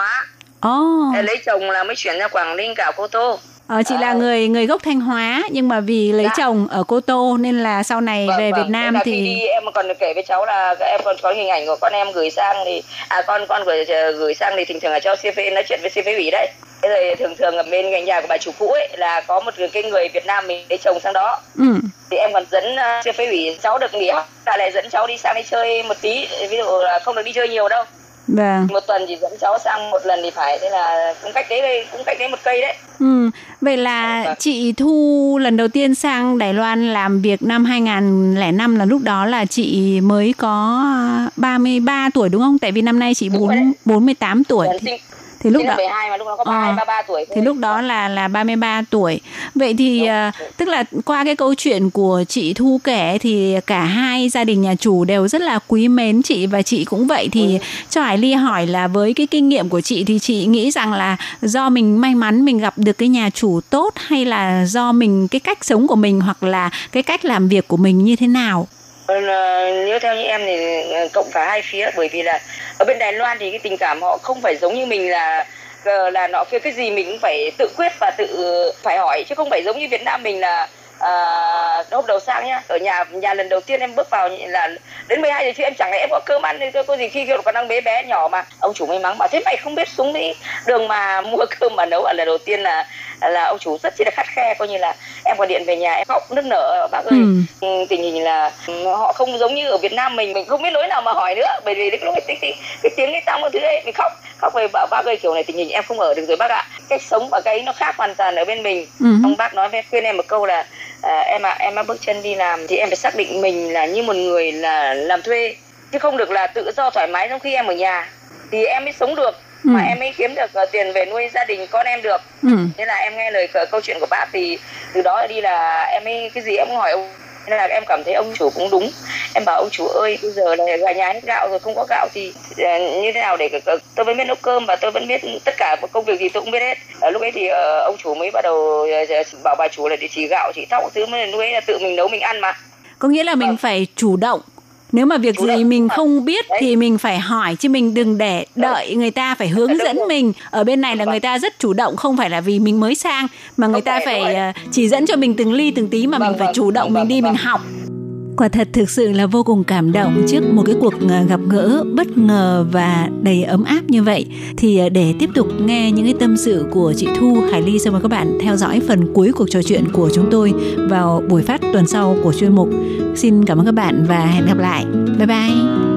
A: Ồ,
G: Em lấy chồng là mới chuyển ra Quảng Ninh cả Cô Tô
A: ờ, chị là
G: Ờ.
A: người người gốc Thanh Hóa nhưng mà vì lấy
G: Dạ.
A: chồng ở Cô Tô nên là sau này
G: Vâng,
A: về
G: vâng.
A: Việt Nam
G: là
A: thì
G: khi đi em còn kể với cháu là em còn có hình ảnh của con em gửi sang thì à con con gửi gửi sang thì thường thường là cho CV nói chuyện với CV ủy đấy thế rồi thường thường ở bên cạnh nhà của bà chủ cũ ấy là có một cái người Việt Nam mình lấy chồng sang đó
A: ừ.
G: thì em còn dẫn uh, CV ủy cháu được nghỉ học là lại dẫn cháu đi sang đi chơi một tí ví dụ là không được đi chơi nhiều đâu
A: Vâng.
G: một tuần chỉ dẫn cháu sang một lần thì phải thế là cũng cách đấy cũng cách đấy một cây đấy
A: Ừ, vậy là
G: Vâng.
A: chị Thu lần đầu tiên sang Đài Loan làm việc năm 2005 là lúc đó là chị mới có 33 tuổi đúng không? Tại vì năm nay chị
G: Đúng rồi đấy.
A: 4 48 tuổi. Thì,
G: sinh
A: thì lúc đó
G: năm 12 mà lúc đó có
A: Ờ.
G: 32 33 tuổi thôi.
A: thì lúc đó là là 33 tuổi. Vậy thì à, tức là qua cái câu chuyện của chị Thu kể thì cả hai gia đình nhà chủ đều rất là quý mến chị và chị cũng vậy thì cho Hải Ly hỏi là với cái kinh nghiệm của chị thì chị nghĩ rằng là do mình may mắn mình gặp được cái nhà chủ tốt hay là do mình cái cách sống của mình hoặc là cái cách làm việc của mình như thế nào?
G: Vâng, ờ, nếu theo như em thì ờ, cộng cả hai phía bởi vì là ở bên Đài Loan thì cái tình cảm họ không phải giống như mình là ờ, là nọ kia. Cái gì mình cũng phải tự quyết và tự phải hỏi chứ không phải giống như Việt Nam mình là ờ, à, hôm đầu sang nhá. Ở nhà nhà lần đầu tiên em bước vào là đến 12 giờ chứ em chẳng lẽ em có cơm ăn nên có gì khi còn đang bé bé nhỏ mà. Ông chủ may mắn bảo thế mày không biết xuống đi đường mà mua cơm mà nấu ở lần đầu tiên là là ông chủ rất chi là khắt khe coi như là em gọi điện về nhà em khóc nức nở. Bác ơi
A: Ừ.
G: Ừ, tình hình là ừ, họ không giống như ở Việt Nam mình mình không biết lối nào mà hỏi nữa. Bởi vì lúc cái, cái, cái tiếng cái tao một thứ ấy mình khóc khóc về bảo bác ơi kiểu này tình hình em không ở được rồi bác ạ. Cách sống và cái nó khác hoàn toàn ở bên mình.
A: Ừ.
G: ông bác nói với khuyên em một câu là à, em ạ em đã bước chân đi làm thì em phải xác định mình là như một người là làm thuê chứ không được là tự do thoải mái trong khi em ở nhà. Thì em mới sống được
A: Ừ.
G: mà em mới kiếm được ờ, tiền về nuôi gia đình con em được
A: Ừ.
G: thế là em nghe lời câu chuyện của bác thì từ đó đi là em ấy cái gì em hỏi ông nên là em cảm thấy ông chủ cũng đúng em bảo ông chủ ơi bây giờ là gà nhà hết gạo rồi không có gạo thì ờ, như thế nào để tôi vẫn biết nấu cơm và tôi vẫn biết tất cả công việc gì tôi cũng biết hết lúc ấy thì ờ, ông chủ mới bắt đầu ờ, bảo bà chủ là để chỉ gạo chỉ thóc thứ mới ấy là tự mình nấu mình ăn mà
A: Có nghĩa là mình
G: Vâng.
A: phải chủ động. Nếu mà việc gì mình không biết thì mình phải hỏi chứ mình đừng để đợi người ta phải hướng dẫn mình. Ở bên này là
G: Vâng.
A: người ta rất chủ động không phải là vì mình mới sang mà người ta
G: phải,
A: ờ, chỉ dẫn cho mình từng ly từng tí mà
G: Vâng,
A: mình phải
G: vâng,
A: chủ động
G: vâng,
A: mình đi
G: vâng.
A: mình học. Quả thật thực sự là vô cùng cảm động trước một cái cuộc ờ, gặp gỡ bất ngờ và đầy ấm áp như vậy. Thì ờ, để tiếp tục nghe những cái tâm sự của chị Thu, Hải Ly, xin mời các bạn theo dõi phần cuối cuộc trò chuyện của chúng tôi vào buổi phát tuần sau của chuyên mục. Xin cảm ơn các bạn và hẹn gặp lại. Bye bye.